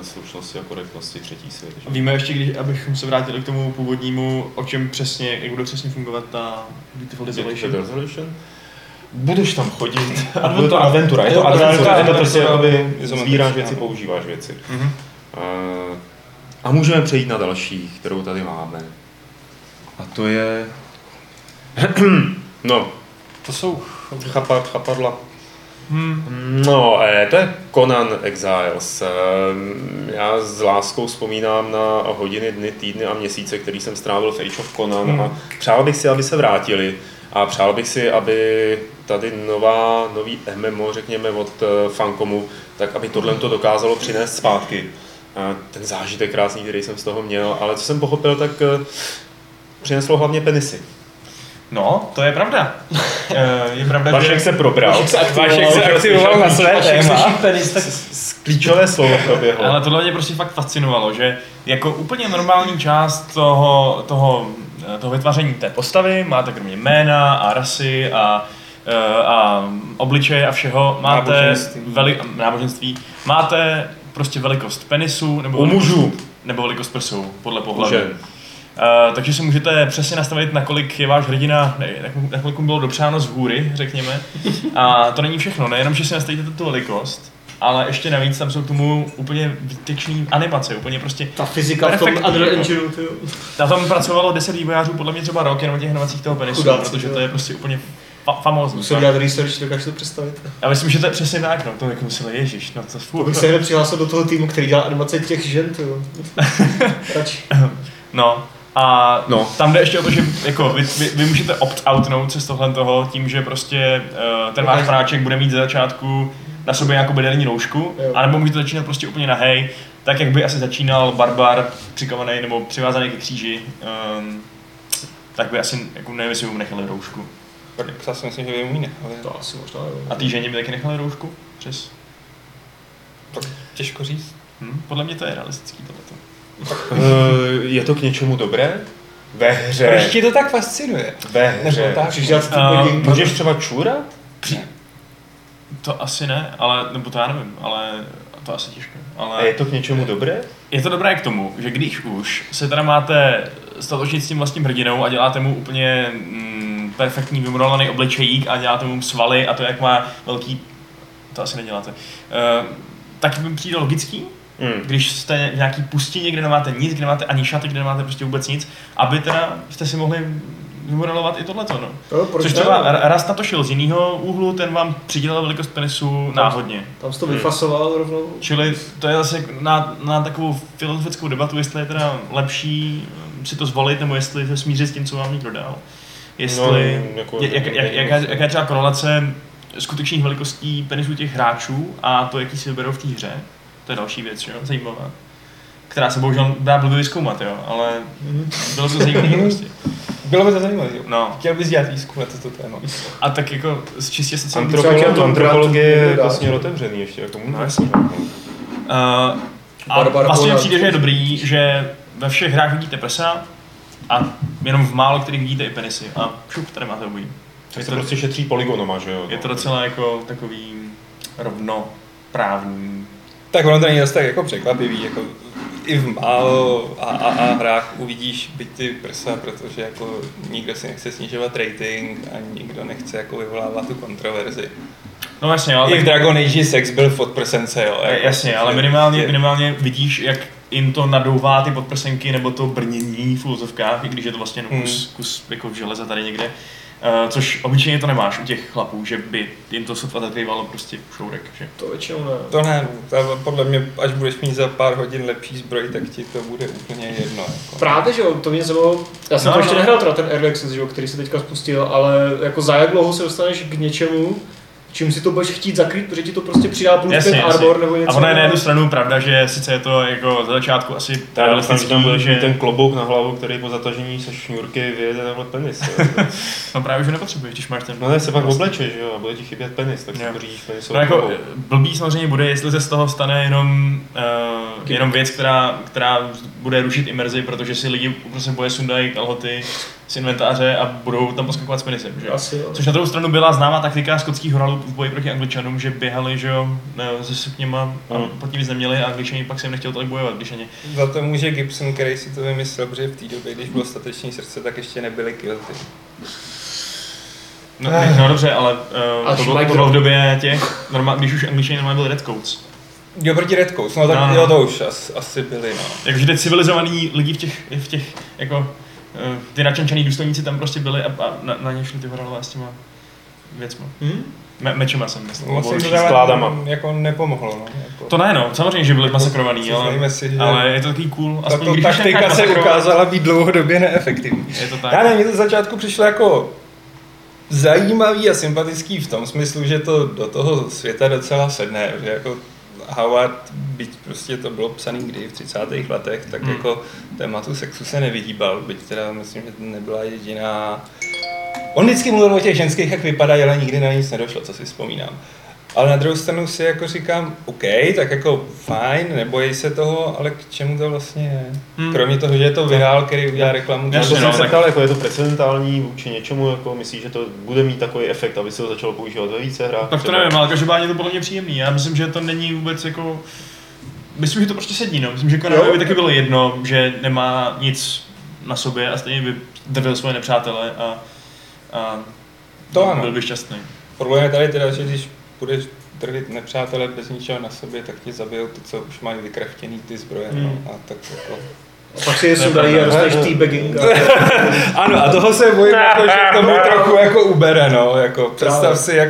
eh, slušnosti a korektnosti třetí svět. že? Víme ještě, když, abychom se vrátili k tomu původnímu, o čem přesně, jak bude přesně fungovat ta Beautiful Desolation. Desolation? Budeš tam chodit a Adventura. bude to adventura. Je to adventura, adventura, je to prostě izometrické, sbíráš věci, používáš věci. Mhm. Eh, A můžeme přejít na další, kterou tady máme. A to je... no, To jsou chapa, chapadla. Hmm. No, eh, to je Conan Exiles. Eh, Já s láskou vzpomínám na hodiny, dny, týdny a měsíce, který jsem strávil v Age of Conan Hmm. a přál bych si, aby se vrátili a přál bych si, aby tady nová, nový MMO, řekněme, od eh, Fancomu, tak aby tohle to dokázalo přinést zpátky. Ten zážitek krásný, který jsem z toho měl, ale co jsem pochopil, tak přineslo hlavně penisy. No, to je pravda. Eh, je pravda, Vašek se probral. Vašek se aktivoval. Vašek se aktivoval na své téma. penis, tak Klíčové slovo proběhlo. Ale tohle mě prostě fakt fascinovalo, že jako úplně normální část toho, toho, eh, toho vytváření té postavy, máte kromě jména a rasy a, eh, a obličeje a všeho, máte Náboženství. veli, náboženství, máte prostě velikost penisu nebo U velikost, mužů. nebo velikost prsou, podle pohlaví. Uh, takže si můžete přesně nastavit, nakolik je váš hrdina, ne, nakolik mu bylo dopřáno z hůry, řekněme. A to není všechno, nejenom, že si nastavíte tu velikost, ale ještě navíc tam jsou k tomu úplně výtečný animace, úplně prostě ta fyzika v tom Unreal. Engineu, na tom pracovalo 10 vývojářů, podle mě třeba rok jenom těch inovacích toho penisu, Chudáci, protože jo. to je prostě úplně fa- famózní. Musím dělat research, dokážeš to představit. Já myslím, že to je přesně tak, no, to jako museli, ježiš, no to furt. bych se hned přihlásil do toho týmu, který dělá animace těch žen, jo. No, a No. tam jde ještě o to, že jako vy, vy, vy můžete opt-outnout se z tohle toho tím, že prostě uh, ten váš práček bude mít ze začátku na sobě nějakou bederní roušku, Jo. anebo můžete začínat prostě úplně na hej, tak jak by asi začínal barbar přikovaný nebo přivázaný ke kříži, um, tak by asi, jako nevím, jestli by mu nechali roušku. Tak já si myslím, že by mu ji nechali. To asi možná, jo. A té ženě by taky nechali roušku? Přes? Tak těžko říct. Hm? Podle mě to je realistický tohleto. Eh, Je to k něčemu dobré? Ve hře. Proč tě to tak fascinuje? Ve hře. Nebo tak? Můžeš dělat ty A, podnik. Můžeš třeba čůrat? To asi ne, ale, nebo to já nevím, ale to asi těžko. A Ale... je to k něčemu dobré? Je to dobré k tomu, že když už se teda máte statočit s tím vlastním hrdinou a děláte mu úplně mm, perfektní vymodelovaný obličejík a děláte mu svaly a to, jak má velký... To asi neděláte. Uh, tak mi přijde logický, Hmm. když jste v nějaký pustině, kde nemáte nic, kde nemáte ani šaty, kde nemáte prostě vůbec nic, aby teda jste si mohli vymodelovat i tohleto, no. Jo, proč Což ne? třeba Rast na to šel z jiného úhlu, ten vám přidělal velikost penisu náhodně. Tam jsi to vyfasoval rovnou. Čili to je zase na, na takovou filozofickou debatu, jestli je teda lepší si to zvolit, nebo jestli se smířit s tím, co vám někdo dal. Jestli, No, jako- jak, jak, jak, jaká, jaká je třeba korelace skutečných velikostí penisů těch hráčů a to, jaký si vyberou v té hře. To je další věc, jo? zajímavá. Která se bohužel dá blbě vyzkoumat, jo? ale bylo to zajímavé prostě. Bylo by to zajímavé. jo. No. Chtěl bys dělat výzkum na toto téma. A tak jako z čistě to antropologie brát, je vlastně otevřený ještě, jako No, jasně. se no. Uh, a Barbara vlastně přijde, že je dobrý, že ve všech hrách vidíte prsa a jenom v málo kterých vidíte i penisy. A šup, tady máte obojí. Je Je to to, prostě šetří polygonoma, že jo? je to docela jako takový rovnoprávný. Tak ono to není zase tak jako překvapivý, jako i v málo a, a, a hrách uvidíš byť ty prsa, protože jako nikdo si nechce snižovat rating a nikdo nechce jako vyvolávat tu kontroverzi. No jasně, ale I v Dragon Age sex byl v podprsence, jo. jako jasně, ale prostě minimálně, je- minimálně vidíš, jak jim to nadouvá ty podprsenky nebo to brnění v úzovkách, i když je to vlastně kus, kus jako železa tady někde. Uh, což obyčejně to nemáš u těch chlapů, že by jim to sotva zakrývalo prostě šourek. Že? To většinou ne. To ne, to podle mě, až budeš mít za pár hodin lepší zbroj, tak ti to bude úplně jedno. Jako. Právě, že jo, to mě zajímalo, já jsem No, to ještě no. nehrál teda ten Early Access, že jo, který se teďka spustil, ale jako za jak dlouho se dostaneš k něčemu, čím si to budeš chtít zakrýt, protože ti to prostě přidá plus Jasně, 5 jasně. armor nebo něco. A ono je na jednu stranu pravda, že sice je to jako za začátku asi že tam bude že... ten klobouk na hlavu, který po zatažení se šňůrky vyjede takhle penis. No právě, že nepotřebuješ, když máš ten... No ne, se pak oblečeš, že jo, a bude ti chybět penis, tak si pořídíš penisovou No jako blbý samozřejmě bude, jestli se z toho stane jenom, uh, jenom věc, která, která bude rušit imerzi, protože si lidi prostě boje sundají kalhoty z inventáře a budou tam poskakovat s penisem, že jo? Asi jo. Což na druhou stranu byla známá taktika skotských horalů v boji proti angličanům, že běhali, že jo, ne, se sukněma a Mm. proti nic neměli a angličani pak se jim nechtěl tolik bojovat, když ani. Za to může Gibson, který si to vymyslel, protože v té době, když bylo stateční srdce, tak ještě nebyly kilty. No, no dobře, ale uh, to, bylo, to bylo v době těch, normál, když už angličani normálně byli redcoats. Jo, proti Red Coast, no tak No, no. jo, to už asi, asi byly, no. Takže ty civilizovaní lidi v těch, v těch jako, ty načančaný důstojníci tam prostě byli a, a na, na ně šli ty horalové s těma věcma. Hm? Me, mečema jsem myslel. Moc nebo jim skládama. jako nepomohlo, no. Jako. To ne, no, samozřejmě, že byli masakrovaný, ale, si, že ale je to takový cool. Aspoň tato taktika se ukázala být dlouhodobě neefektivní. Je to tak. Já nevím, mně to z začátku přišlo jako zajímavý a sympatický v tom smyslu, že to do toho světa docela sedne, že jako Howard, byť prostě to bylo psaný kdy v 30. letech, tak Hmm. jako tématu sexu se nevyhýbal, byť teda myslím, že to nebyla jediná... On vždycky mluvil o těch ženských, jak vypadají, ale nikdy na nic nedošlo, co si vzpomínám. Ale na druhou stranu si jako říkám, OK, tak jako fajn, nebojí se toho, ale k čemu to vlastně je? Hmm. Kromě toho, že je to virál, který udělá reklamu. Já jsem no, se tak- ptal, jako je to precedentální vůči něčemu, jako myslíš, že to bude mít takový efekt, aby se to začalo používat ve více hrách? Tak to třeba? nevím, ale každopádně to bylo mě příjemný. Já myslím, že to není vůbec jako... Myslím, že to prostě sedí, no. Myslím, že Konanovi taky bylo jedno, že nemá nic na sobě a stejně by drvil svoje nepřátele a, a To ano. byl by šťastný. Problém je tady teda, že když budeš drvit nepřátele bez ničeho na sobě, tak ti zabijou ty, co už mají vykraftěný ty zbroje. Hmm. No. A tak jako... A pak si je sundají a dostaneš teabagging. Ano, a toho se bojím, jako, že k tomu trochu jako ubere, no. Jako, představ si, jak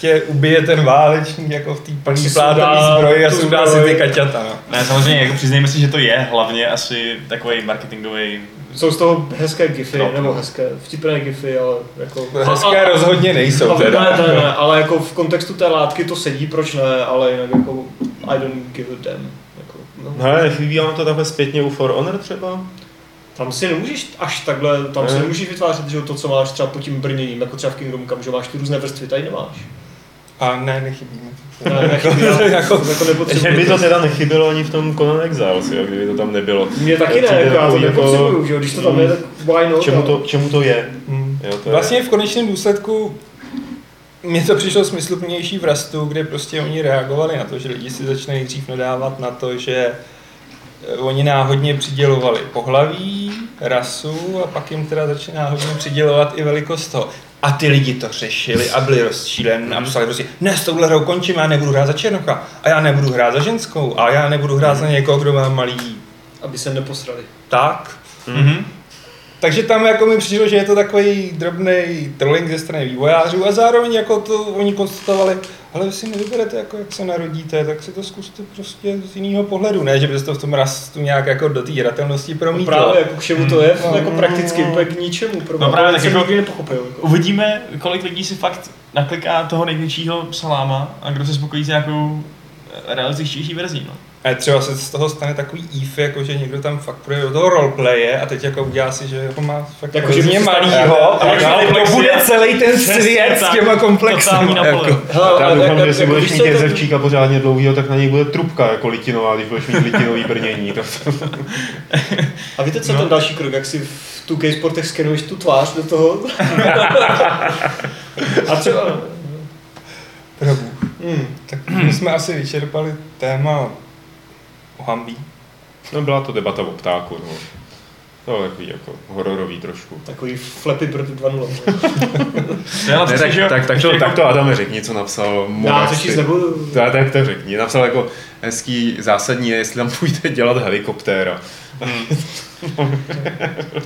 tě ubije ten válečník jako v té plný si plátový zbroji a sundá si ty kaťata, no. Ne, samozřejmě, jako přiznejme si, že to je hlavně asi takový marketingový. Jsou z toho hezké gify, No. nebo hezké, vtipné gify, ale jako... Hezké A- rozhodně nejsou a- teda. Ne, ne, ne, ale jako v kontextu té látky to sedí, proč ne, ale jinak jako I don't give a damn. Jako, no. No ale nechybí vám to takhle zpětně u For Honor třeba? Tam si nemůžeš až takhle, tam si Ne. nemůžeš vytvářet že to, co máš třeba pod tím brněním, jako třeba v Kingdom Come, že máš ty různé vrstvy, tady nemáš. A ne, nechybí mi. Jako- jako, Že by to teda nechybělo ani v tom Conan Exiles, jo, kdyby to tam nebylo. Mně taky ne, jako, já to jako- nepotřebuju, že jo, když to tam je, tak why not? Čemu to, čemu to je? Hmm. Jo, to Vlastně v konečném důsledku mně to přišlo smysluplnější v Rastu, kde prostě oni reagovali na to, že lidi si začali nejdřív nadávat na to, že eh, oni náhodně přidělovali pohlaví, rasu a pak jim teda začali náhodně přidělovat i velikost toho. A ty lidi to řešili a byli rozčíleni a psali prostě, ne, s touhle hrou končím, já nebudu hrát za černocha a já nebudu hrát za ženskou a já nebudu hrát za někoho, kdo má malý Aby se neposrali. tak. Mhm. Takže tam jako mi přišlo, že je to takový drobný trolling ze strany vývojářů a zároveň jako to oni konstatovali, ale vy si nevyberete, jako jak se narodíte, tak si to zkuste prostě z jiného pohledu. Ne, že byste to v tom rastu nějak jako do té hratelnosti No promítlo. právě, jako k čemu to je, No. jako prakticky úplně k ničemu. Pro No právě, tak jako- nikdy nepochopil. Jako. Uvidíme, kolik lidí si fakt nakliká toho největšího saláma a kdo se spokojí s nějakou realističtější verzí. No. A třeba se z toho stane takový if, jako že někdo tam fakt půjde do toho roleplaye a teď jako udělá si, že jako má fakt Jako, že tam- malýho a Jako ale to bude celý ten svět s tak. těma komplexy. Jako. Já ale doufám, jako- že si budeš mít jezevčíka pořádně dlouhýho, tak na něj bude trubka jako litinová, když budeš mít litinový brnění. To, A víte, co je No. ten další krok, jak si v 2K Sportech skenuješ tu tvář do toho? A třeba... Hmm. Tak my jsme asi vyčerpali téma o Hambí. no byla to debata o ptáku, no. To je takový jako hororový trošku. Takový flepy proti 2.0. To je ale Ne, přesně, tak, že tak, tak, to, jako- tak to Adame řekni, co napsal Já to číst nebudu. Tak, tak to řekni. Napsal jako hezký zásadní je, jestli tam půjde dělat helikoptéra. To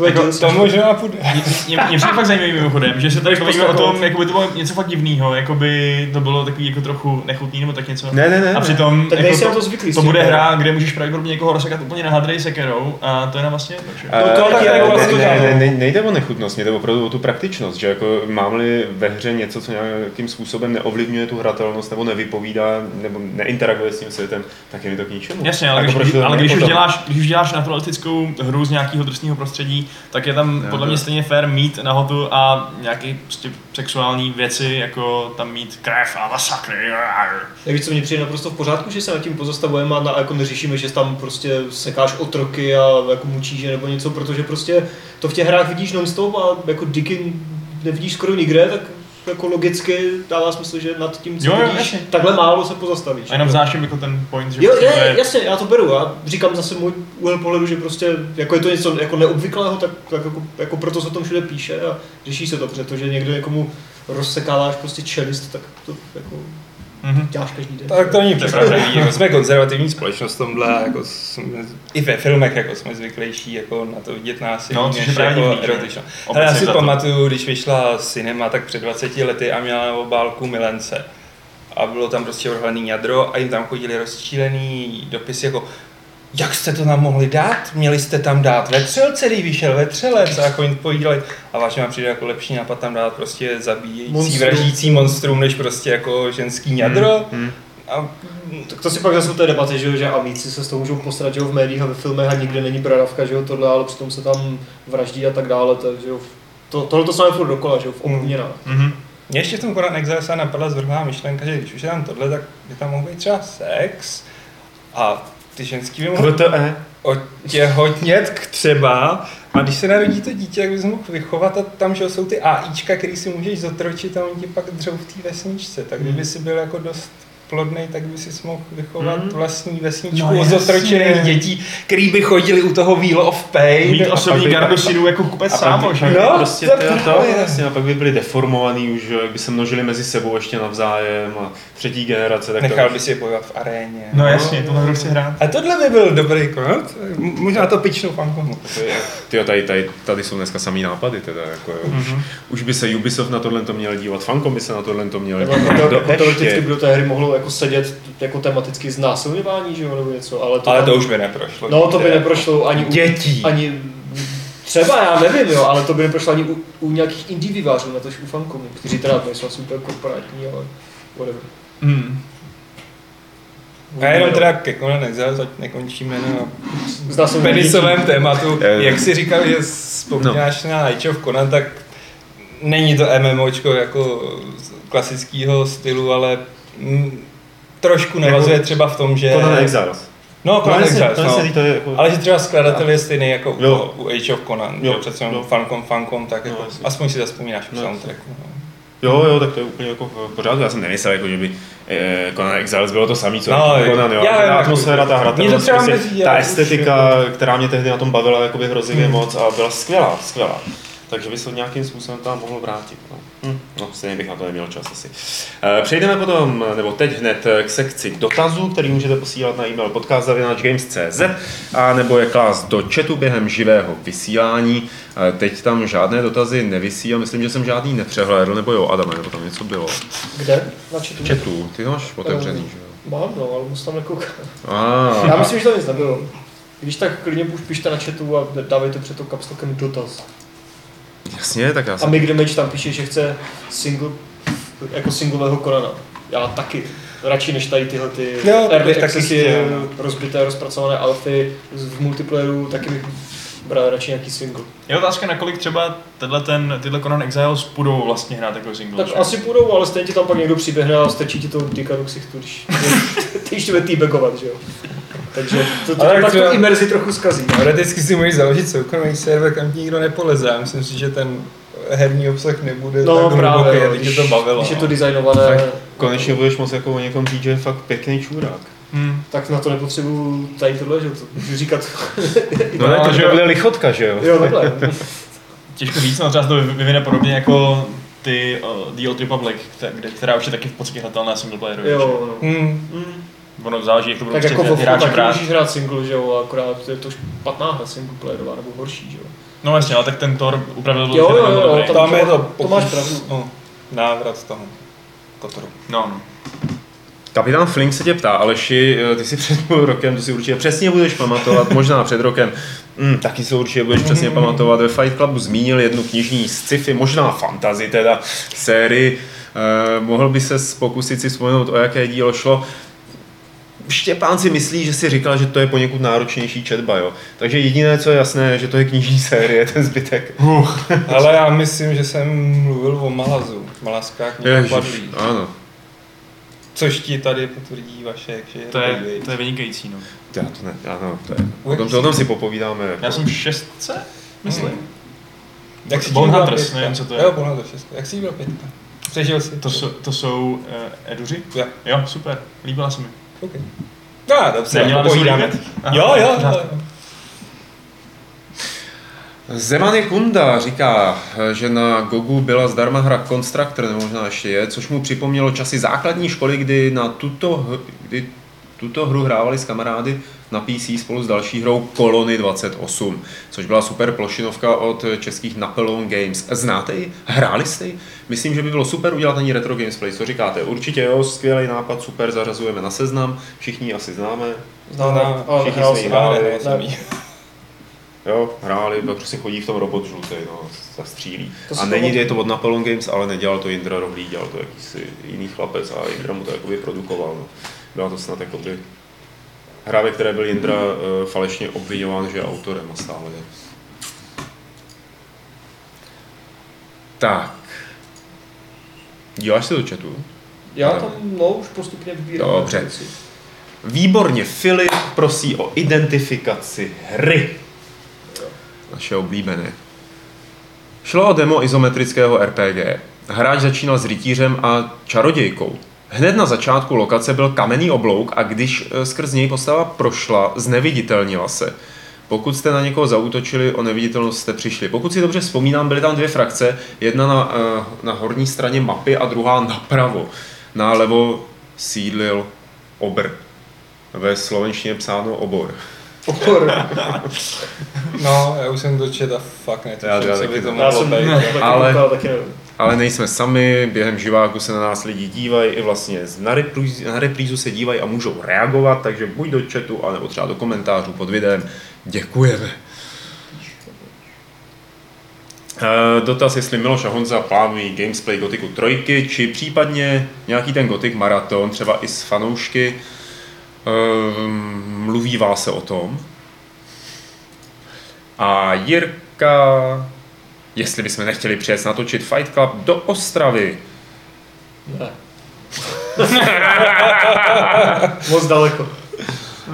je To, to možná půjde. Mě, mě, mě přijde fakt zajímavý mimochodem, že se tady bavíme o tom, jako by to bylo něco fakt divného, jako by to bylo takový jako trochu nechutný nebo tak něco. Ne, ne, ne. A přitom Tak jako nejsi na to, to zvyklý. to bude ne? hra, kde můžeš pravděpodobně někoho rozsekat úplně na hadrej sekerou a to je na vlastně jedno, No to ne, taky ne, jako ne, vlastně ne, to ne, ne, nejde o nechutnost, mě jde opravdu o tu praktičnost, že jako mám-li ve hře něco, co nějakým způsobem neovlivňuje tu hratelnost, nebo nevypovídá, nebo neinteraguje s tím světem, tak je mi to k ničemu. Jasně, ale Jako když, to ale když už, děláš, když už děláš naturalistickou hru z nějakého drsného prostředí, tak je tam podle mě stejně fair mít nahotu a nějaký prostě sexuální věci, jako tam mít krev a masakry. Jak víš, co mě přijde naprosto v pořádku, že se nad tím pozastavujeme a jako neřešíme, že tam prostě sekáš otroky a jako mučíš nebo něco, protože prostě to v těch hrách vidíš non-stop a jako diky nevidíš skoro nikde, tak jako logicky dává smysl, že nad tím, co Jo, jo, vidíš, takhle málo se pozastavíš. A jenom vznáším jako ten point, že Jo, prostě je, je, jasně, já to beru. Já říkám zase můj úhel pohledu, že prostě jako je to něco jako neobvyklého, tak, tak jako, jako, proto se o tom všude píše a řeší se to, protože někdo někomu rozsekáváš prostě čelist, tak to jako Mhm. děláš každý den. Tak to není překvapivý, jako jsme konzervativní společnost v tomhle, jako jsme, i ve filmech jako jsme zvyklejší jako na to vidět násilí, No, než jako divný, erotično. Ale já si pamatuju, když vyšla cinema tak před 20 lety a měla na obálku Milence. A bylo tam prostě odhalený jadro a jim tam chodili rozčílený dopisy jako jak jste to tam mohli dát? Měli jste tam dát vetřelce, když vyšel vetřelec a jako jim povídali. A vážně vám přijde jako lepší nápad tam dát prostě zabíjející, Monstrum. vraždící monstrum, než prostě jako ženský jadro. Hmm. A Tak to si pak zase u té debaty, že, jo, že amíci se s toho můžou postarat že v médiích a ve filmech a nikde není bradavka, že jo, tohle, ale přitom se tam vraždí a tak dále, takže jo, to, tohle to samé furt dokola, že jo, v obměnách. Mhm. Mě ještě v tom Conan Exile se napadla zvrhlá myšlenka, že když už je tam tohle, tak by tam mohl být třeba sex a ty ženský by mohly VTE. otěhotnět k třeba. A když se narodí to dítě, jak bys mohl vychovat a tam, že jsou ty AIčka, který si můžeš zotročit a oni ti pak dřou v té vesničce, tak kdyby si byl jako dost plodnej, tak by si mohl vychovat Mhm. vlastní vesničku No, no, jasně. zotročených dětí, který by chodili u toho Wheel of Pain. Mít a osobní by- jako kupec A sám, pak, že? by, No, prostě to to, to, jasně, a pak by byli deformovaný už, jak by se množili mezi sebou ještě navzájem a třetí generace, tak Nechal to, by si je bojovat v aréně. No jasně, tohle hru chci hrát. A tohle by byl dobrý konec. Možná to pičnou fankomu. Tyjo, tady, tady, tady, jsou dneska samý nápady, teda, jako, jo, už, Mhm. už, by se Ubisoft na tohle to měl dívat, Funcom by se na tohle to měl dívat. jako Do- to, teoreticky ještě. by do té hry mohlo jako sedět jako tematicky znásilňování, že jo, nebo něco, ale to, Ale tam- to už by neprošlo. No to by neprošlo ani u, Dětí. ani Třeba, já nevím, jo, ale to by neprošlo ani u, u nějakých indie vývářů, na tož u fankomů, kteří teda nejsou asi úplně korporátní, ale whatever. Hmm. A jenom teda ke Exile, ať nekončíme na mi penisovém tématu. Eh. Jak si říkal, že vzpomínáš na Age of Conan, tak není to MMOčko jako z klasického stylu, ale trošku navazuje třeba v tom, že... Conan Exiles. No, Conan jasně, Exiles, no. to je jako... Ale že třeba skladatel je stejný jako u, Jo. u Age of Conan, Jo, jo, přece jenom jo. Funcom, Funcom, tak No, jako, jasně. aspoň si zaspomínáš v No, soundtracku. No. Jo, jo, tak to je úplně jako v pořádku. Já jsem nemyslel, jako, že by eh, Conan Exiles bylo to samé, co No, no, Conan, jo. já Ta atmosféra, ta Mě to hratelnost, třeba prostě, ta estetika, která mě tehdy na tom bavila jakoby hrozivě Hmm. moc a byla skvělá, skvělá. Takže by se nějakým způsobem tam mohlo vrátit. No. Hm, no, stejně bych na to neměl čas asi. Eh, Přejdeme potom, nebo teď hned eh, k sekci dotazů, který můžete posílat na e-mail podcast.games.cz a nebo je klást do chatu během živého vysílání. Eh, Teď tam žádné dotazy nevisí a myslím, že jsem žádný nepřehlédl, nebo jo, Adame, nebo tam něco bylo. Kde? Na chatu? Chatu, ty to máš otevřený, že jo? Mám, no, ale musím tam nekoukat. Já myslím, že tam nic nebylo. Když tak klidně už pište na chatu a dávejte před to kapslokem dotaz. Jasně, tak já A jsem... Mick Damage tam píše, že chce single, jako singlového Korana. Já taky. Radši než tady tyhle ty Jo, bych taky no. rozbité, rozpracované alfy v multiplayeru, taky bych bral radši nějaký single. Je otázka, nakolik třeba tenhle ten, tyhle Conan Exiles budou vlastně hrát jako single. Tak že? asi půjdou, ale stejně ti tam pak někdo přiběhne a strčí ti to dýka do ksichtu, když ty ještě bude teabagovat, že jo. Takže to, to, Ale to tak třeba- tu imerzi trochu zkazí. Teoreticky si můžeš založit soukromý server, kam ti nikdo nepoleze. Já myslím si, že ten herní obsah nebude No tak právě, hluboký, tě to bavilo. když je no. to designované, Tak tak, konečně budeš moc jako o někom říct, že je fakt pěkný čůrák. Hmm. tak na to nepotřebuju tady tohle, že jo, to můžu říkat. No, ne, to, že bude lichotka, že jo? jo, takhle. Těžko říct, no třeba se to vyvine podobně jako ty uh, The Old Republic, kde, která už je taky v podstatě hratelná single playeru. Jo, no. Hmm. Mm. Ono záleží, jak to budou Tak jako ty v hráči brát. můžeš hrát single, že jo, akorát je to špatná hra single playerová, nebo horší, že jo. No jasně, ale tak ten Thor upravil Jo, jo, jo, jo, dobrý. tam- Tam je to, to máš pravdu. No, návrat toho Kotoru. No, no. Kapitán Flink se tě ptá, Aleši, eh, ty si před půl rokem, to si určitě přesně budeš pamatovat, možná před rokem, mm, taky si určitě budeš přesně pamatovat, ve Fight Clubu zmínil jednu knižní sci-fi, možná fantasy teda, sérii, eh, mohl by se pokusit si vzpomenout, o jaké dílo šlo. Štěpán si myslí, že si říkal, že to je poněkud náročnější četba, jo. Takže jediné, co je jasné, je, že to je knižní série, ten zbytek. Ale já myslím, že jsem mluvil o Malazu. Malazská kniha Ježiš, ano. Což ti tady potvrdí Vašek, že To je, to je vynikající, no. Já to ne, ano, to je. O tom, o tom si popovídáme. Jako. Já jsem v šestce, myslím. Jak si pětka? nevím, co to je. Jo, Bone Hunters, šestka. Jak si jí byla pětka? Přežil jsi? To jsou, to jsou uh, eduři? Jo. Jo, super, líbila se mi. OK. No, dobře, Neměla bys to povídáme. líbit? Jo, jo, jo. jo. Zemany Kunda říká, že na Gogu byla zdarma hra Constructor, nebo možná ještě je, což mu připomnělo časy základní školy, kdy na tuto, kdy tuto hru hrávali s kamarády na PC spolu s další hrou Kolony 28, což byla super plošinovka od českých Napoleon Games. Znáte ji? Hráli jste ji? Myslím, že by bylo super udělat ani retro gamesplay. Co říkáte? Určitě jo, skvělý nápad, super, zařazujeme na seznam, všichni asi známe. Známe, No, ale všichni jsme ji hráli. Jo, hráli, pak prostě chodí v tom robot žlutý, no, zastřílí. To A není, pamatuju. je to od Napoleon Games, ale nedělal to Jindra Rohlí, dělal to jakýsi jiný chlapec a Jindra mu to jakoby produkoval. No. Byla to snad jakoby hra, ve které byl Jindra uh, falešně obvinován, že je autorem a stále je. Tak. Díváš se do chatu? Já tam, no, už postupně vybírám. Dobře. Výborně, Filip prosí o identifikaci hry. Naše oblíbené. Šlo o demo izometrického RPG. Hráč začínal s rytířem a čarodějkou. Hned na začátku lokace byl kamenný oblouk a když eh, skrz něj postava prošla, zneviditelnila se. Pokud jste na někoho zautočili, o neviditelnost jste přišli. Pokud si dobře vzpomínám, byly tam dvě frakce, jedna na, eh, na horní straně mapy a druhá napravo. Na levo sídlil obr. Ve slovenštině psáno obor. Opor. No, já už jsem to čet a fakt Já- netuším, já co taky by to ne. Já mohlo jsem být. taky Ale-. Ale nejsme sami, během živáku se na nás lidi dívají, i vlastně na reprízu, na reprízu se dívají a můžou reagovat, takže buď do chatu, anebo třeba do komentářů pod videem. Děkujeme. Eh, Dotaz, jestli Miloš a Honza plánují gamesplay Gotiku trojky, či případně nějaký ten Gotik maraton, třeba i s fanoušky. Mluví vás se o tom. A Jirka, jestli bychom nechtěli přijet natočit Fight Club do Ostravy. Ne. Moc daleko.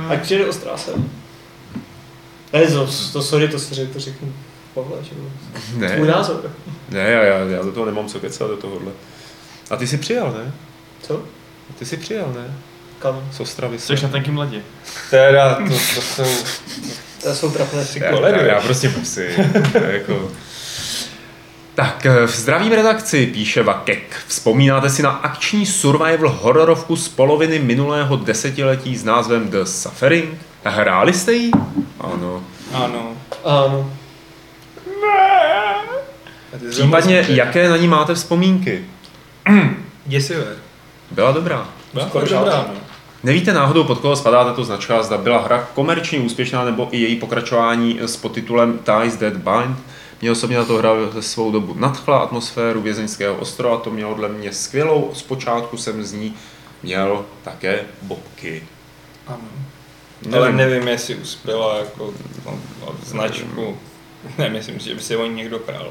Ať přijede ostrá sem. Ne, to, to sorry, to si řekl, to řeknu. Pavle, že. Ne, Můj názor. ne já, já, já do toho nemám co kecat, do tohohle. A ty jsi přijel, ne? Co? Ty jsi přijel, ne? Kam? Z Ostravy. Jsi na tenkým ledě. Teda, to, to jsou... To jsou trapné já, já, já prostě musím. To je jako... Tak, eh, v zdravím redakci píše Vakek. Vzpomínáte si na akční survival hororovku z poloviny minulého desetiletí s názvem The Suffering? Hráli jste ji? Ano. Ano. Ano. Ty Případně, jaké na ní máte vzpomínky? Děsivé. Byla dobrá. Byla fakt dobrá, žádná. no. Nevíte náhodou, pod koho spadá tato značka, zda byla hra komerčně úspěšná nebo i její pokračování s podtitulem Ties That Bind? Mě osobně na to hra ze svou dobu nadchla atmosféru vězeňského ostrova, to mělo dle mě skvělou, zpočátku jsem z ní měl také bobky. Ano. Nevím. Ale nevím, jestli uspěla jako no, no, značku. Nemyslím si, že by si o ní někdo král.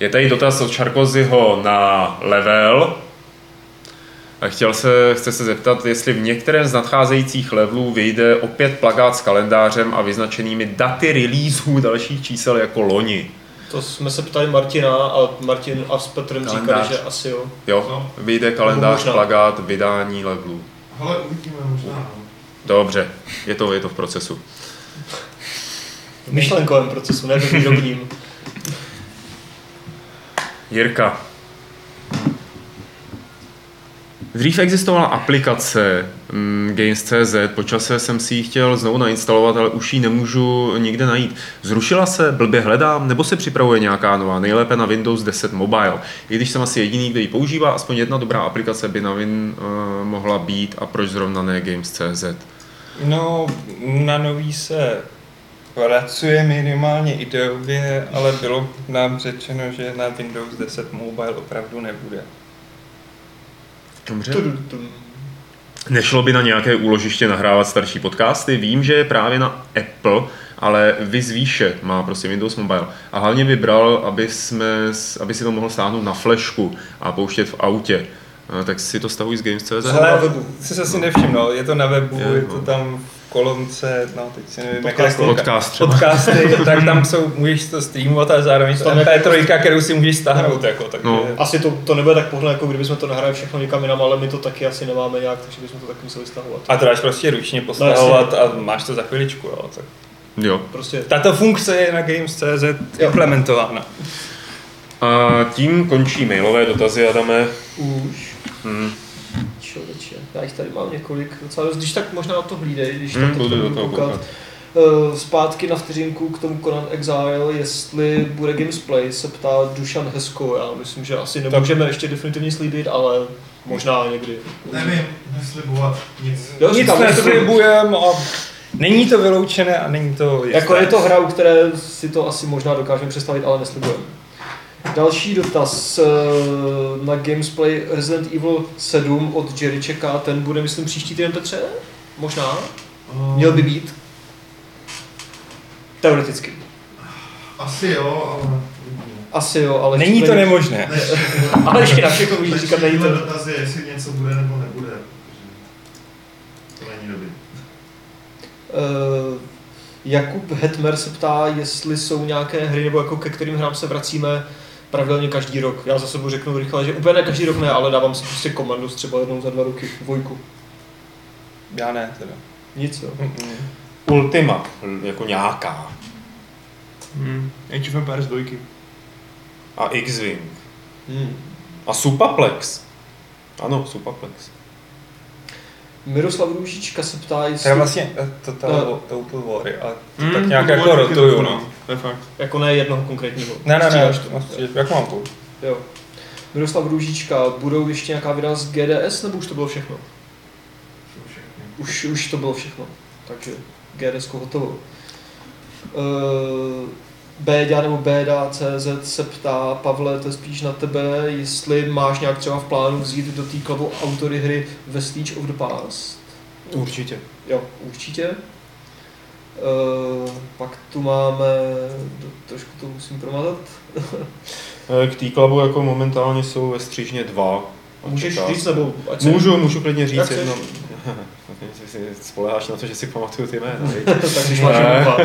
Je tady dotaz od Čarkozyho na level. A chtěl se, chce se zeptat, jestli v některém z nadcházejících levelů vyjde opět plagát s kalendářem a vyznačenými daty releaseů dalších čísel jako loni. To jsme se ptali Martina a Martin a s Petrem říkali, Kalendář. že asi jo. Jo, No. vyjde kalendář, Možná. plagát, vydání levelů. Ale uvidíme možná. no. Dobře, je to, je to v procesu. V myšlenkovém procesu, ne ve výrobním. Jirka. Dřív existovala aplikace mm, Games.cz, po čase jsem si ji chtěl znovu nainstalovat, ale už ji nemůžu nikde najít. Zrušila se, blbě hledám, nebo se připravuje nějaká nová, nejlépe na Windows 10 Mobile. I když jsem asi jediný, kdo ji používá, aspoň jedna dobrá aplikace by na Win uh, mohla být a proč zrovna ne Games.cz. No, na nový se pracuje minimálně ideově, ale bylo nám řečeno, že na Windows 10 Mobile opravdu nebude. Dobře. Nešlo by na nějaké úložiště nahrávat starší podcasty? Vím, že je právě na Apple, ale Viz výše má prostě Windows Mobile. A hlavně vybral, aby, jsme, aby si to mohl stáhnout na flešku a pouštět v autě. A tak si to stahuj z Games.cz. Ale- na webu. Jsi se asi nevšiml, je to na webu, je to no. tam v kolonce, no teď si nevím, jaká je. Podcast třeba. Podcasty, tak tam jsou, můžeš to streamovat a zároveň to Tam je- MP3, kterou si můžeš stáhnout, jako, takže... No. Asi to, to nebude tak pohodlné, jako kdybychom to nahráli všechno někam jinam, ale my to taky asi nemáme nějak, takže bychom to taky museli stahovat. A to dáš prostě ručně postahovat a máš to za chviličku, jo. Tak. Jo. Prostě Tato funkce je na Games.cz implementována. A tím končí mailové dotazy, Adame. už. Hmm. Člověče, já jich tady mám několik docela dost, když tak možná na to hlídej, když Hmm, tak budu koukat. koukat. Eh, Zpátky na vteřinku k tomu Conan Exile, jestli bude Gamesplay, se ptá Dušan Hesko. Já myslím, že asi nemůžeme ještě definitivně slíbit, ale možná někdy. Nevím, neslibovat nic. Jo, Nic neslibujem a není to vyloučené a není to jisté. Jako je to hra, u které si to asi možná dokážeme představit, ale neslibujeme. Další dotaz eh, na Gamesplay Resident Evil 7 od Jerry čeká, ten bude myslím příští týden Petře? Možná? Měl by být? Teoreticky. Asi jo, ale... Asi jo, ale... Není to nemožné. Než, Ale ještě na všechno můžeš říkat, není to... dotazy, jestli něco bude nebo nebude. To není dobrý. Uh, Jakub Hetmer se ptá, jestli jsou nějaké hry, nebo jako ke kterým hrám se vracíme pravidelně každý rok. Já za sebou řeknu rychle, že úplně ne každý rok ne, ale dávám si prostě komandus třeba jednou za dva roky, dvojku. Já ne, teda. Nic, jo. Mm-mm. Ultima, jako nějaká. Hmm. Age of Empires 2. A X-Wing. Hmm. A Supaplex. Ano, Supaplex. Miroslav Růžička se ptá, To jestli... je vlastně eh, Total. Total War a to Hmm, tak nějak to jako rotuju, no. To je fakt. Jako ne jednoho konkrétního. Ne, ne, ne, to. vlastně, jak mám půl? Jo. Miroslav Růžička, budou ještě nějaká videa z GDS, nebo už to bylo všechno? Už, už to bylo všechno. Takže GDS hotovo. Uh, Béďa nebo Béda.cz se ptá, Pavle, to je spíš na tebe, jestli máš nějak třeba v plánu vzít do té autory hry Vestige of the Past. Určitě. Jo, určitě. Uh, pak tu máme, do- trošku to musím promazat. Eh, K té klabu jako momentálně jsou ve střížně dva. Můžeš Čeká. říct, nebo ať se... Můžu, můžu klidně říct Jak jedno. Si Spoleháš na to, že si pamatuju ty jména, viď? tak když máš.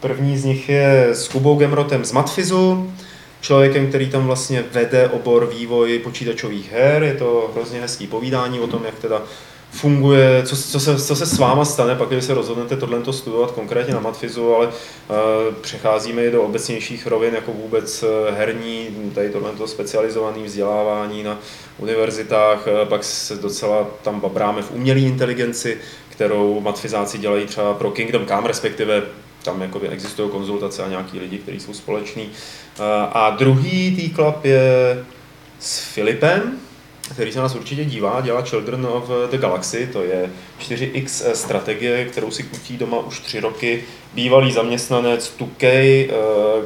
První z nich je s Kubou Gemrotem z Matfizu, člověkem, který tam vlastně vede obor vývoj počítačových her. Je to hrozně hezký povídání o tom, jak teda funguje, co, co, se, co se s váma stane, pak když se rozhodnete tohle studovat konkrétně na Matfizu, ale uh, přecházíme i do obecnějších rovin, jako vůbec eh, herní, tady tohle specializované vzdělávání na univerzitách, eh, pak se docela tam babráme v umělé inteligenci, kterou matfizáci dělají třeba pro Kingdom Come, respektive tam jakoby existují konzultace a nějaký lidi, kteří jsou společní. A druhý tý klub je s Filipem, který se nás určitě dívá, dělá Children of the Galaxy, to je 4X strategie, kterou si kutí doma už tři roky. Bývalý zaměstnanec Tukej,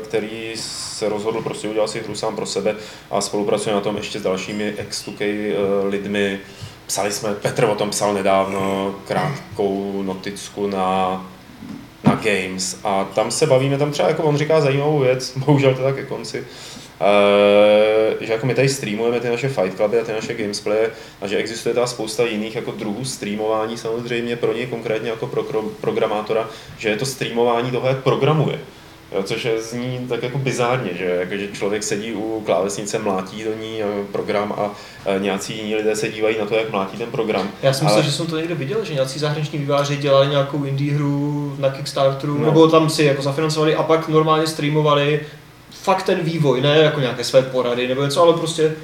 který se rozhodl prostě udělat si hru sám pro sebe a spolupracuje na tom ještě s dalšími ex-Tukej lidmi. Psali jsme, Petr o tom psal nedávno krátkou noticku na na Games a tam se bavíme, tam třeba jako on říká zajímavou věc, bohužel to tak ke konci, že jako my tady streamujeme ty naše Fight Cluby a ty naše gamesplay a že existuje ta spousta jiných jako druhů streamování samozřejmě pro něj konkrétně jako pro programátora, že je to streamování toho, jak programuje. Jo, což je, zní tak jako bizárně, že, jako, že člověk sedí u klávesnice, mlátí do ní eh, program a eh, nějací jiní lidé se dívají na to, jak mlátí ten program. Já jsem Ale- myslel, že jsem to někde viděl, že nějací zahraniční výváři dělali nějakou indie hru na Kickstarteru, no. nebo tam si jako zafinancovali a pak normálně streamovali fakt ten vývoj, ne jako nějaké své porady nebo něco, ale prostě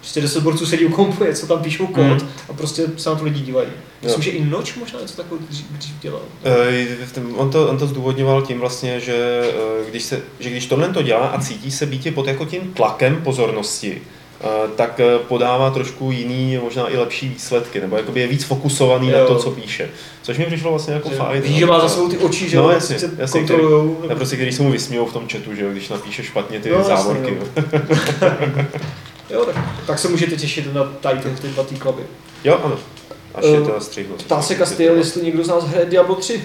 Prostě 10 borců sedí u kompu, co tam píšou kód Hmm. a prostě se na to lidi dívají. Myslím, Jo. že i noč možná něco takového dřív, dělal. Eh, On to, on to zdůvodňoval tím vlastně, že eh, když, se, že když tohle to dělá a cítí se být pod jako tím tlakem pozornosti, tak eh, podává trošku jiný, možná i lepší výsledky, nebo jakoby je víc fokusovaný Jo. na to, co píše. Což mi přišlo vlastně jako fajn. Víš, no. že má za sebou ty oči, že No, jasně, prostě jasně, kontrolujou. Já prostě, když se mu vysmějou v tom chatu, že jo, když napíše špatně ty No, jasně, závorky. jo. jo. Jo, tak, tak se můžete těšit na tady ty, ty dva ty kluby. jo, ano. Až Eh, je to střihlo. Ptá se Castiel, jestli někdo z nás hraje Diablo 3. Jako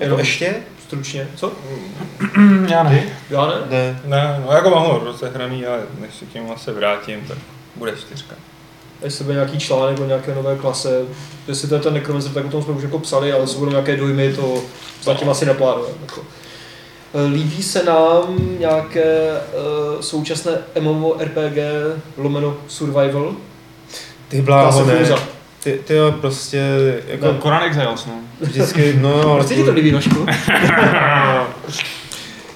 Jenom ještě? Stručně. Co? Já ne. Já ne? Ne. Ne, no jako mám ho rozehraný, ale než se k němu se vrátím, tak bude čtyřka. Jestli bude nějaký článek o nějaké nové klase, jestli to je ten Necromancer, tak o tom jsme už jako psali, ale budou nějaké dojmy, to zatím asi neplánujeme. Jako. Eh, Líbí se nám nějaké uh, současné MMORPG lomeno survival? Ty bláho, Klase ne. Ty, ty jo, prostě, jako Jako Koran Exiles, no. vždycky, no jo, ale Proč se ti to líbí, Nožku?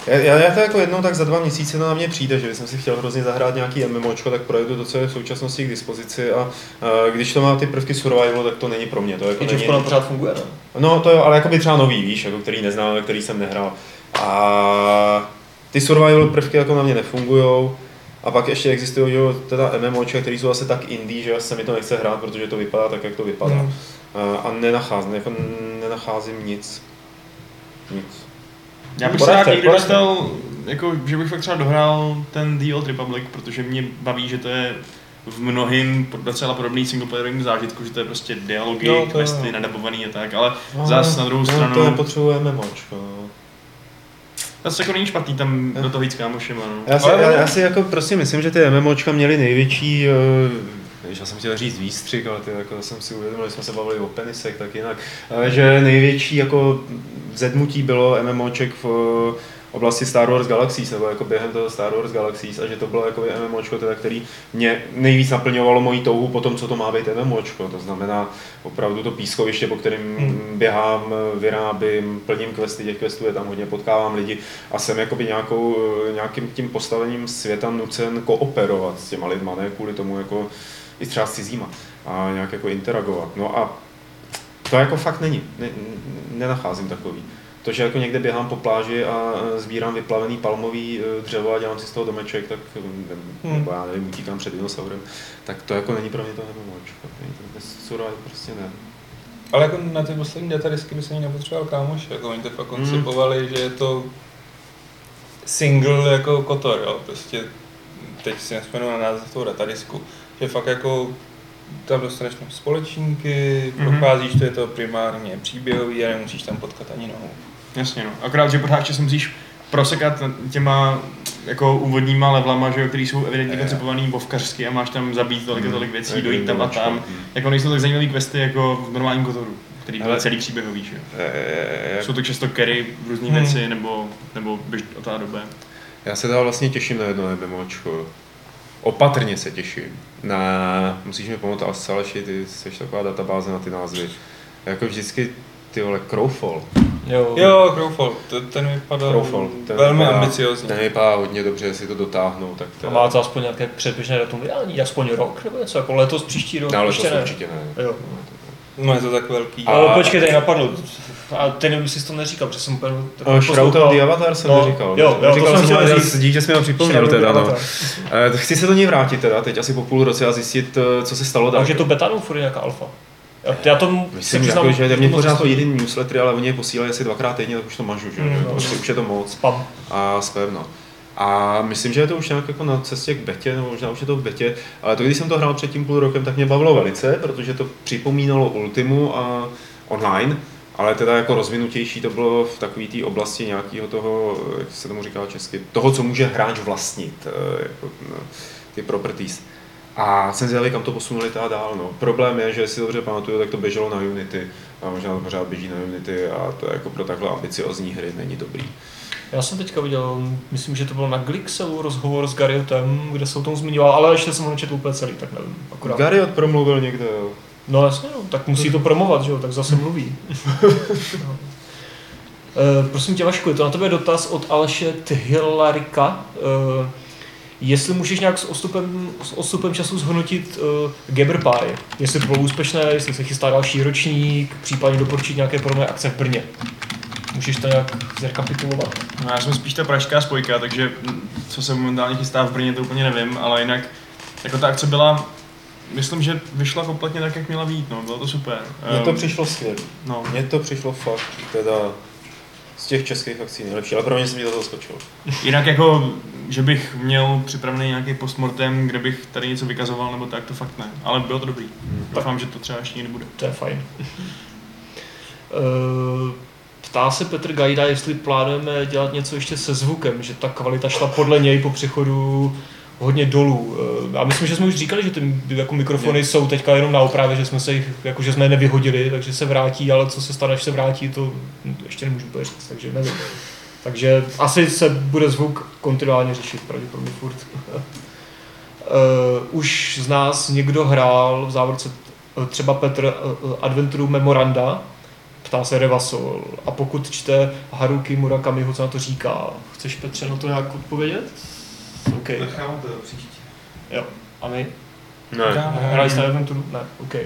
Já, já, já to jako jednou tak za dva měsíce na mě přijde, že jsem si chtěl hrozně zahrát nějaký MMOčko, tak projdu to, co je v současnosti k dispozici a, a když to má ty prvky survival, tak to není pro mě. To jako I není, pořád funguje, ne? no to jo, ale jako by třeba nový, víš, jako který neznám, který jsem nehrál. A ty survival prvky jako na mě nefungujou. A pak ještě existují že jo, teda MMOčka, které jsou asi tak indie, že se mi to nechce hrát, protože to vypadá tak, jak to vypadá. Hmm. A, nenacházím, jako nenacházím nic. Nic. Já bych se rád někdy dostal, jako, že bych fakt třeba dohrál ten The Old Republic, protože mě baví, že to je v mnohým docela podobný singleplayerovým zážitku, že to je prostě dialogy, No, no, to questy, jo. nadabovaný a tak, ale No, zás na druhou no, stranu, to nepotřebuje MMOčko. No. Zase jako není špatný tam do toho jít s kámošema, no. Já si, Ale- já, já si jako prostě myslím, že ty MMOčka měly největší, eh, víš, já jsem chtěl říct výstřik, ale ty, jako jsem si uvědomil, že jsme se bavili o penisech, tak jinak, že největší jako zedmutí bylo MMOček v oblasti Star Wars Galaxies, nebo jako během toho Star Wars Galaxies, a že to bylo jako MMOčko, teda, který mě nejvíc naplňovalo moji touhu po tom, co to má být MMOčko. To znamená opravdu to pískoviště, po kterém Hmm. běhám, vyrábím, plním questy, těch questů je tam hodně, potkávám lidi a jsem jakoby nějakou, nějakým tím postavením světa nucen kooperovat s těma lidma, ne kvůli tomu jako i třeba s cizíma a nějak jako interagovat. No a to jako fakt není, ne, nenacházím takový. To, že jako někde běhám po pláži a eh, sbírám vyplavený palmový eh, dřevo a dělám si z toho domeček, tak eh, Hmm. nebo já nevím, utíkám před dinosaurem, tak to jako není pro mě to to, bez survival prostě ne. Ale jako na ty poslední datadisky by se ani nepotřeboval kámoš, jako oni to fakt Hmm. koncipovali, že je to single jako kotor, jo, prostě teď si nespomenu na název toho datadisku, že fakt jako tam dostaneš společníky, Mhm. procházíš, to je to primárně příběhový a nemusíš tam potkat ani nohu. Jasně, no. Akorát, že pořád ještě se musíš prosekat těma jako úvodníma levelama, že jo, který jsou evidentně Jo. koncipovaný bovkařsky a máš tam zabít tolik a tolik věcí, dojít tam a tam. Hmm. Jako nejsou tak zajímavé questy jako v normálním kotoru, který byl celý příběhový, že jo. Jsou to často carry, různé Hmm. věci, nebo, nebo běž o té době. Já se teda vlastně těším na jedno MMOčko. Opatrně se těším. Na, musíš mi pomoct, asi Aleši, ty jsi taková databáze na ty názvy. Jako vždycky, ty vole, Crowfall. Jo. Jo, Crowfall, to, ten vypadal Crowfall. Ten velmi vypadá- ambiciozně. Ten vypadá hodně dobře, jestli to dotáhnou, tak A to má to aspoň nějaké předběžné datum vydání, aspoň rok nebo něco, jako letos, příští rok, No, to ne. určitě ne. Jo. No je to tak velký. A- Ale počkej, tady napadlo. A ty nevím, jestli jsi to neříkal, protože jsem úplně O, Shroud of the Avatar jsem No, neříkal. jo, jo, to říkal jsem chtěl říct. dík, že jsi mi ho připomněl teda, no. Eh, Chci se do něj vrátit teda, teď asi po půl roce a zjistit, eh, co se stalo dál. Takže to beta nebo furt nějaká alfa? Já, já to Myslím, jako, že mě pořád to jeden newsletter, ale oni je posílají asi dvakrát týdně, tak už to mažu, že? Mm, Mm, no. prostě už je to moc. Spam. a spam, no. A myslím, že je to už nějak jako na cestě k betě, nebo možná už je to v betě, ale to, když jsem to hrál před tím půl rokem, tak mě bavilo velice, protože to připomínalo Ultimu a online, ale teda jako rozvinutější to bylo v takové té oblasti nějakého toho, jak se tomu říká česky, toho, co může hráč vlastnit, eh, jako, no, ty properties. A jsem zvědavý, kam to posunuli teda dál. No. Problém je, že si dobře pamatuju, tak to běželo na Unity a možná to pořád běží na Unity a to jako pro takhle ambiciozní hry není dobrý. Já jsem teďka viděl, myslím, že to bylo na Glixelu rozhovor s Gariotem, kde se o tom zmiňoval, ale ještě jsem ho nečetl úplně celý, tak nevím. Akurát. Gariot promluvil někde, jo. No jasně, no, tak musí to promovat, že jo, tak zase mluví. no. E, prosím tě Vašku, je to na tebe dotaz od Aleše Thylarika. E, Jestli můžeš nějak s odstupem, s odstupem času zhodnotit uh, Gamer Pie, jestli to bylo úspěšné, jestli se chystá další ročník, případně doporučit nějaké podobné akce v Brně. Můžeš to nějak zrekapitulovat? No, já jsem spíš ta pražská spojka, takže co se momentálně chystá v Brně, to úplně nevím, ale jinak jako ta akce byla, myslím, že vyšla kompletně tak, jak měla být, no, bylo to super. Mně to Ehm, přišlo skvělé. No, Mně to přišlo fakt, teda z těch českých akcí nejlepší, ale pro mě se mi to zaskočilo. jinak jako, že bych měl připravený nějaký postmortem, kde bych tady něco vykazoval, nebo tak, to fakt ne, ale bylo to dobrý. Doufám, že to třeba ještě někdy bude. To je fajn. Uh, Ptá se Petr Gajda, jestli plánujeme dělat něco ještě se zvukem, že ta kvalita šla podle něj po přechodu hodně dolů. Eh, Já myslím, že jsme už říkali, že ty jako mikrofony jsou teďka jenom na opravě, že jsme se jich, jako že jsme je nevyhodili, takže se vrátí, ale co se stane, až se vrátí, to ještě nemůžu úplně říct, takže nevím. Takže asi se bude zvuk kontinuálně řešit, pravděpodobně furt. Uh, už z nás někdo hrál v závorce eh, třeba Petr uh, Adventuru Memoranda, ptá se Revasol. A pokud čte Haruki Murakamiho, co na to říká? Chceš Petře na to nějak odpovědět? OK. Nechám to příště. Jo. A my? Ne. Hráli jste Adventuru? Ne, OK. Uh,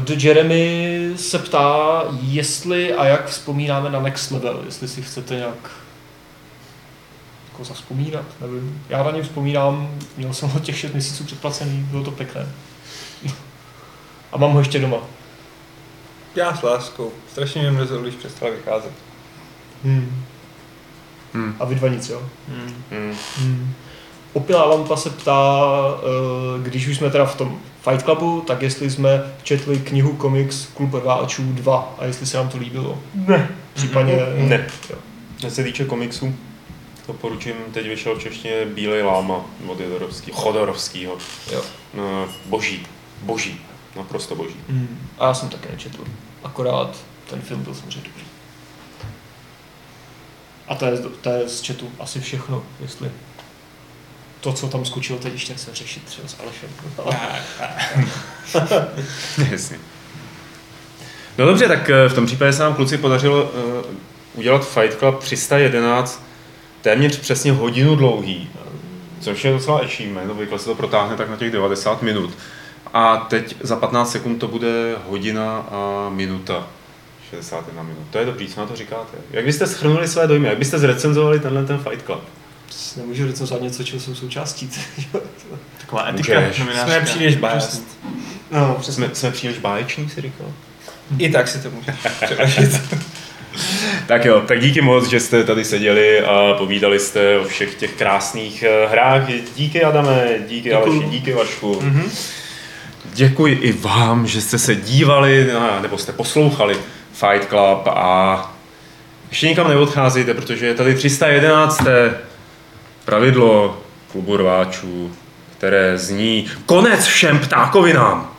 The Jeremy se ptá, jestli a jak vzpomínáme na Next Level, jestli si chcete nějak jako zaspomínat, nevím. Já na ně vzpomínám, měl jsem ho těch 6 měsíců předplacený, bylo to pěkné. A mám ho ještě doma. Já s láskou. Strašně mě mrzelo, když přestal vycházet. Hmm. Hmm. A vy dva nic, jo? Hmm. Hmm. Hmm. Opilá lampa se ptá, eh, když už jsme teda v tom Fight Clubu, tak jestli jsme četli knihu komiks Klub rváčů 2 a jestli se nám to líbilo. Ne. Případně... Ne. Jo. Co se týče komiksů, doporučím, teď vyšel v češtině Bílej láma od Jodorovský, Chodorovskýho. Jo. No, boží, boží, naprosto boží. Hmm. A já jsem také nečetl. Akorát ten film byl samozřejmě dobrý. A to je, to je z chatu asi všechno, jestli to, co tam skočilo teď, ještě se řešit třeba s Alešem. Jasně. No dobře, tak eh, v tom případě se nám kluci podařilo uh, udělat Fight Club 311 téměř přesně hodinu dlouhý, což je docela achievement, obvykle se to protáhne tak na těch 90 minut. A teď za 15 sekund to bude hodina a minuta. 61 minut. To je dobrý, co na to říkáte? Jak byste schrnuli své dojmy? Jak byste zrecenzovali tenhle ten Fight Club? Nemůžu recenzovat něco, čeho jsem součástí. Taková etika novinářská. Jsme příliš biased. no, přesně. Jsme, jsme příliš báječní, si říkal? I tak si to můžeš. Tak jo, tak díky moc, že jste tady seděli a povídali jste o všech těch krásných eh, hrách. Díky Adame, díky Děkuju. Aleši, díky Vašku. Mhm. Děkuji i vám, že jste se dívali, nebo jste poslouchali Fight Club a ještě nikam neodcházejte, protože je tady 311. pravidlo klubu rváčů, které zní konec všem ptákovinám.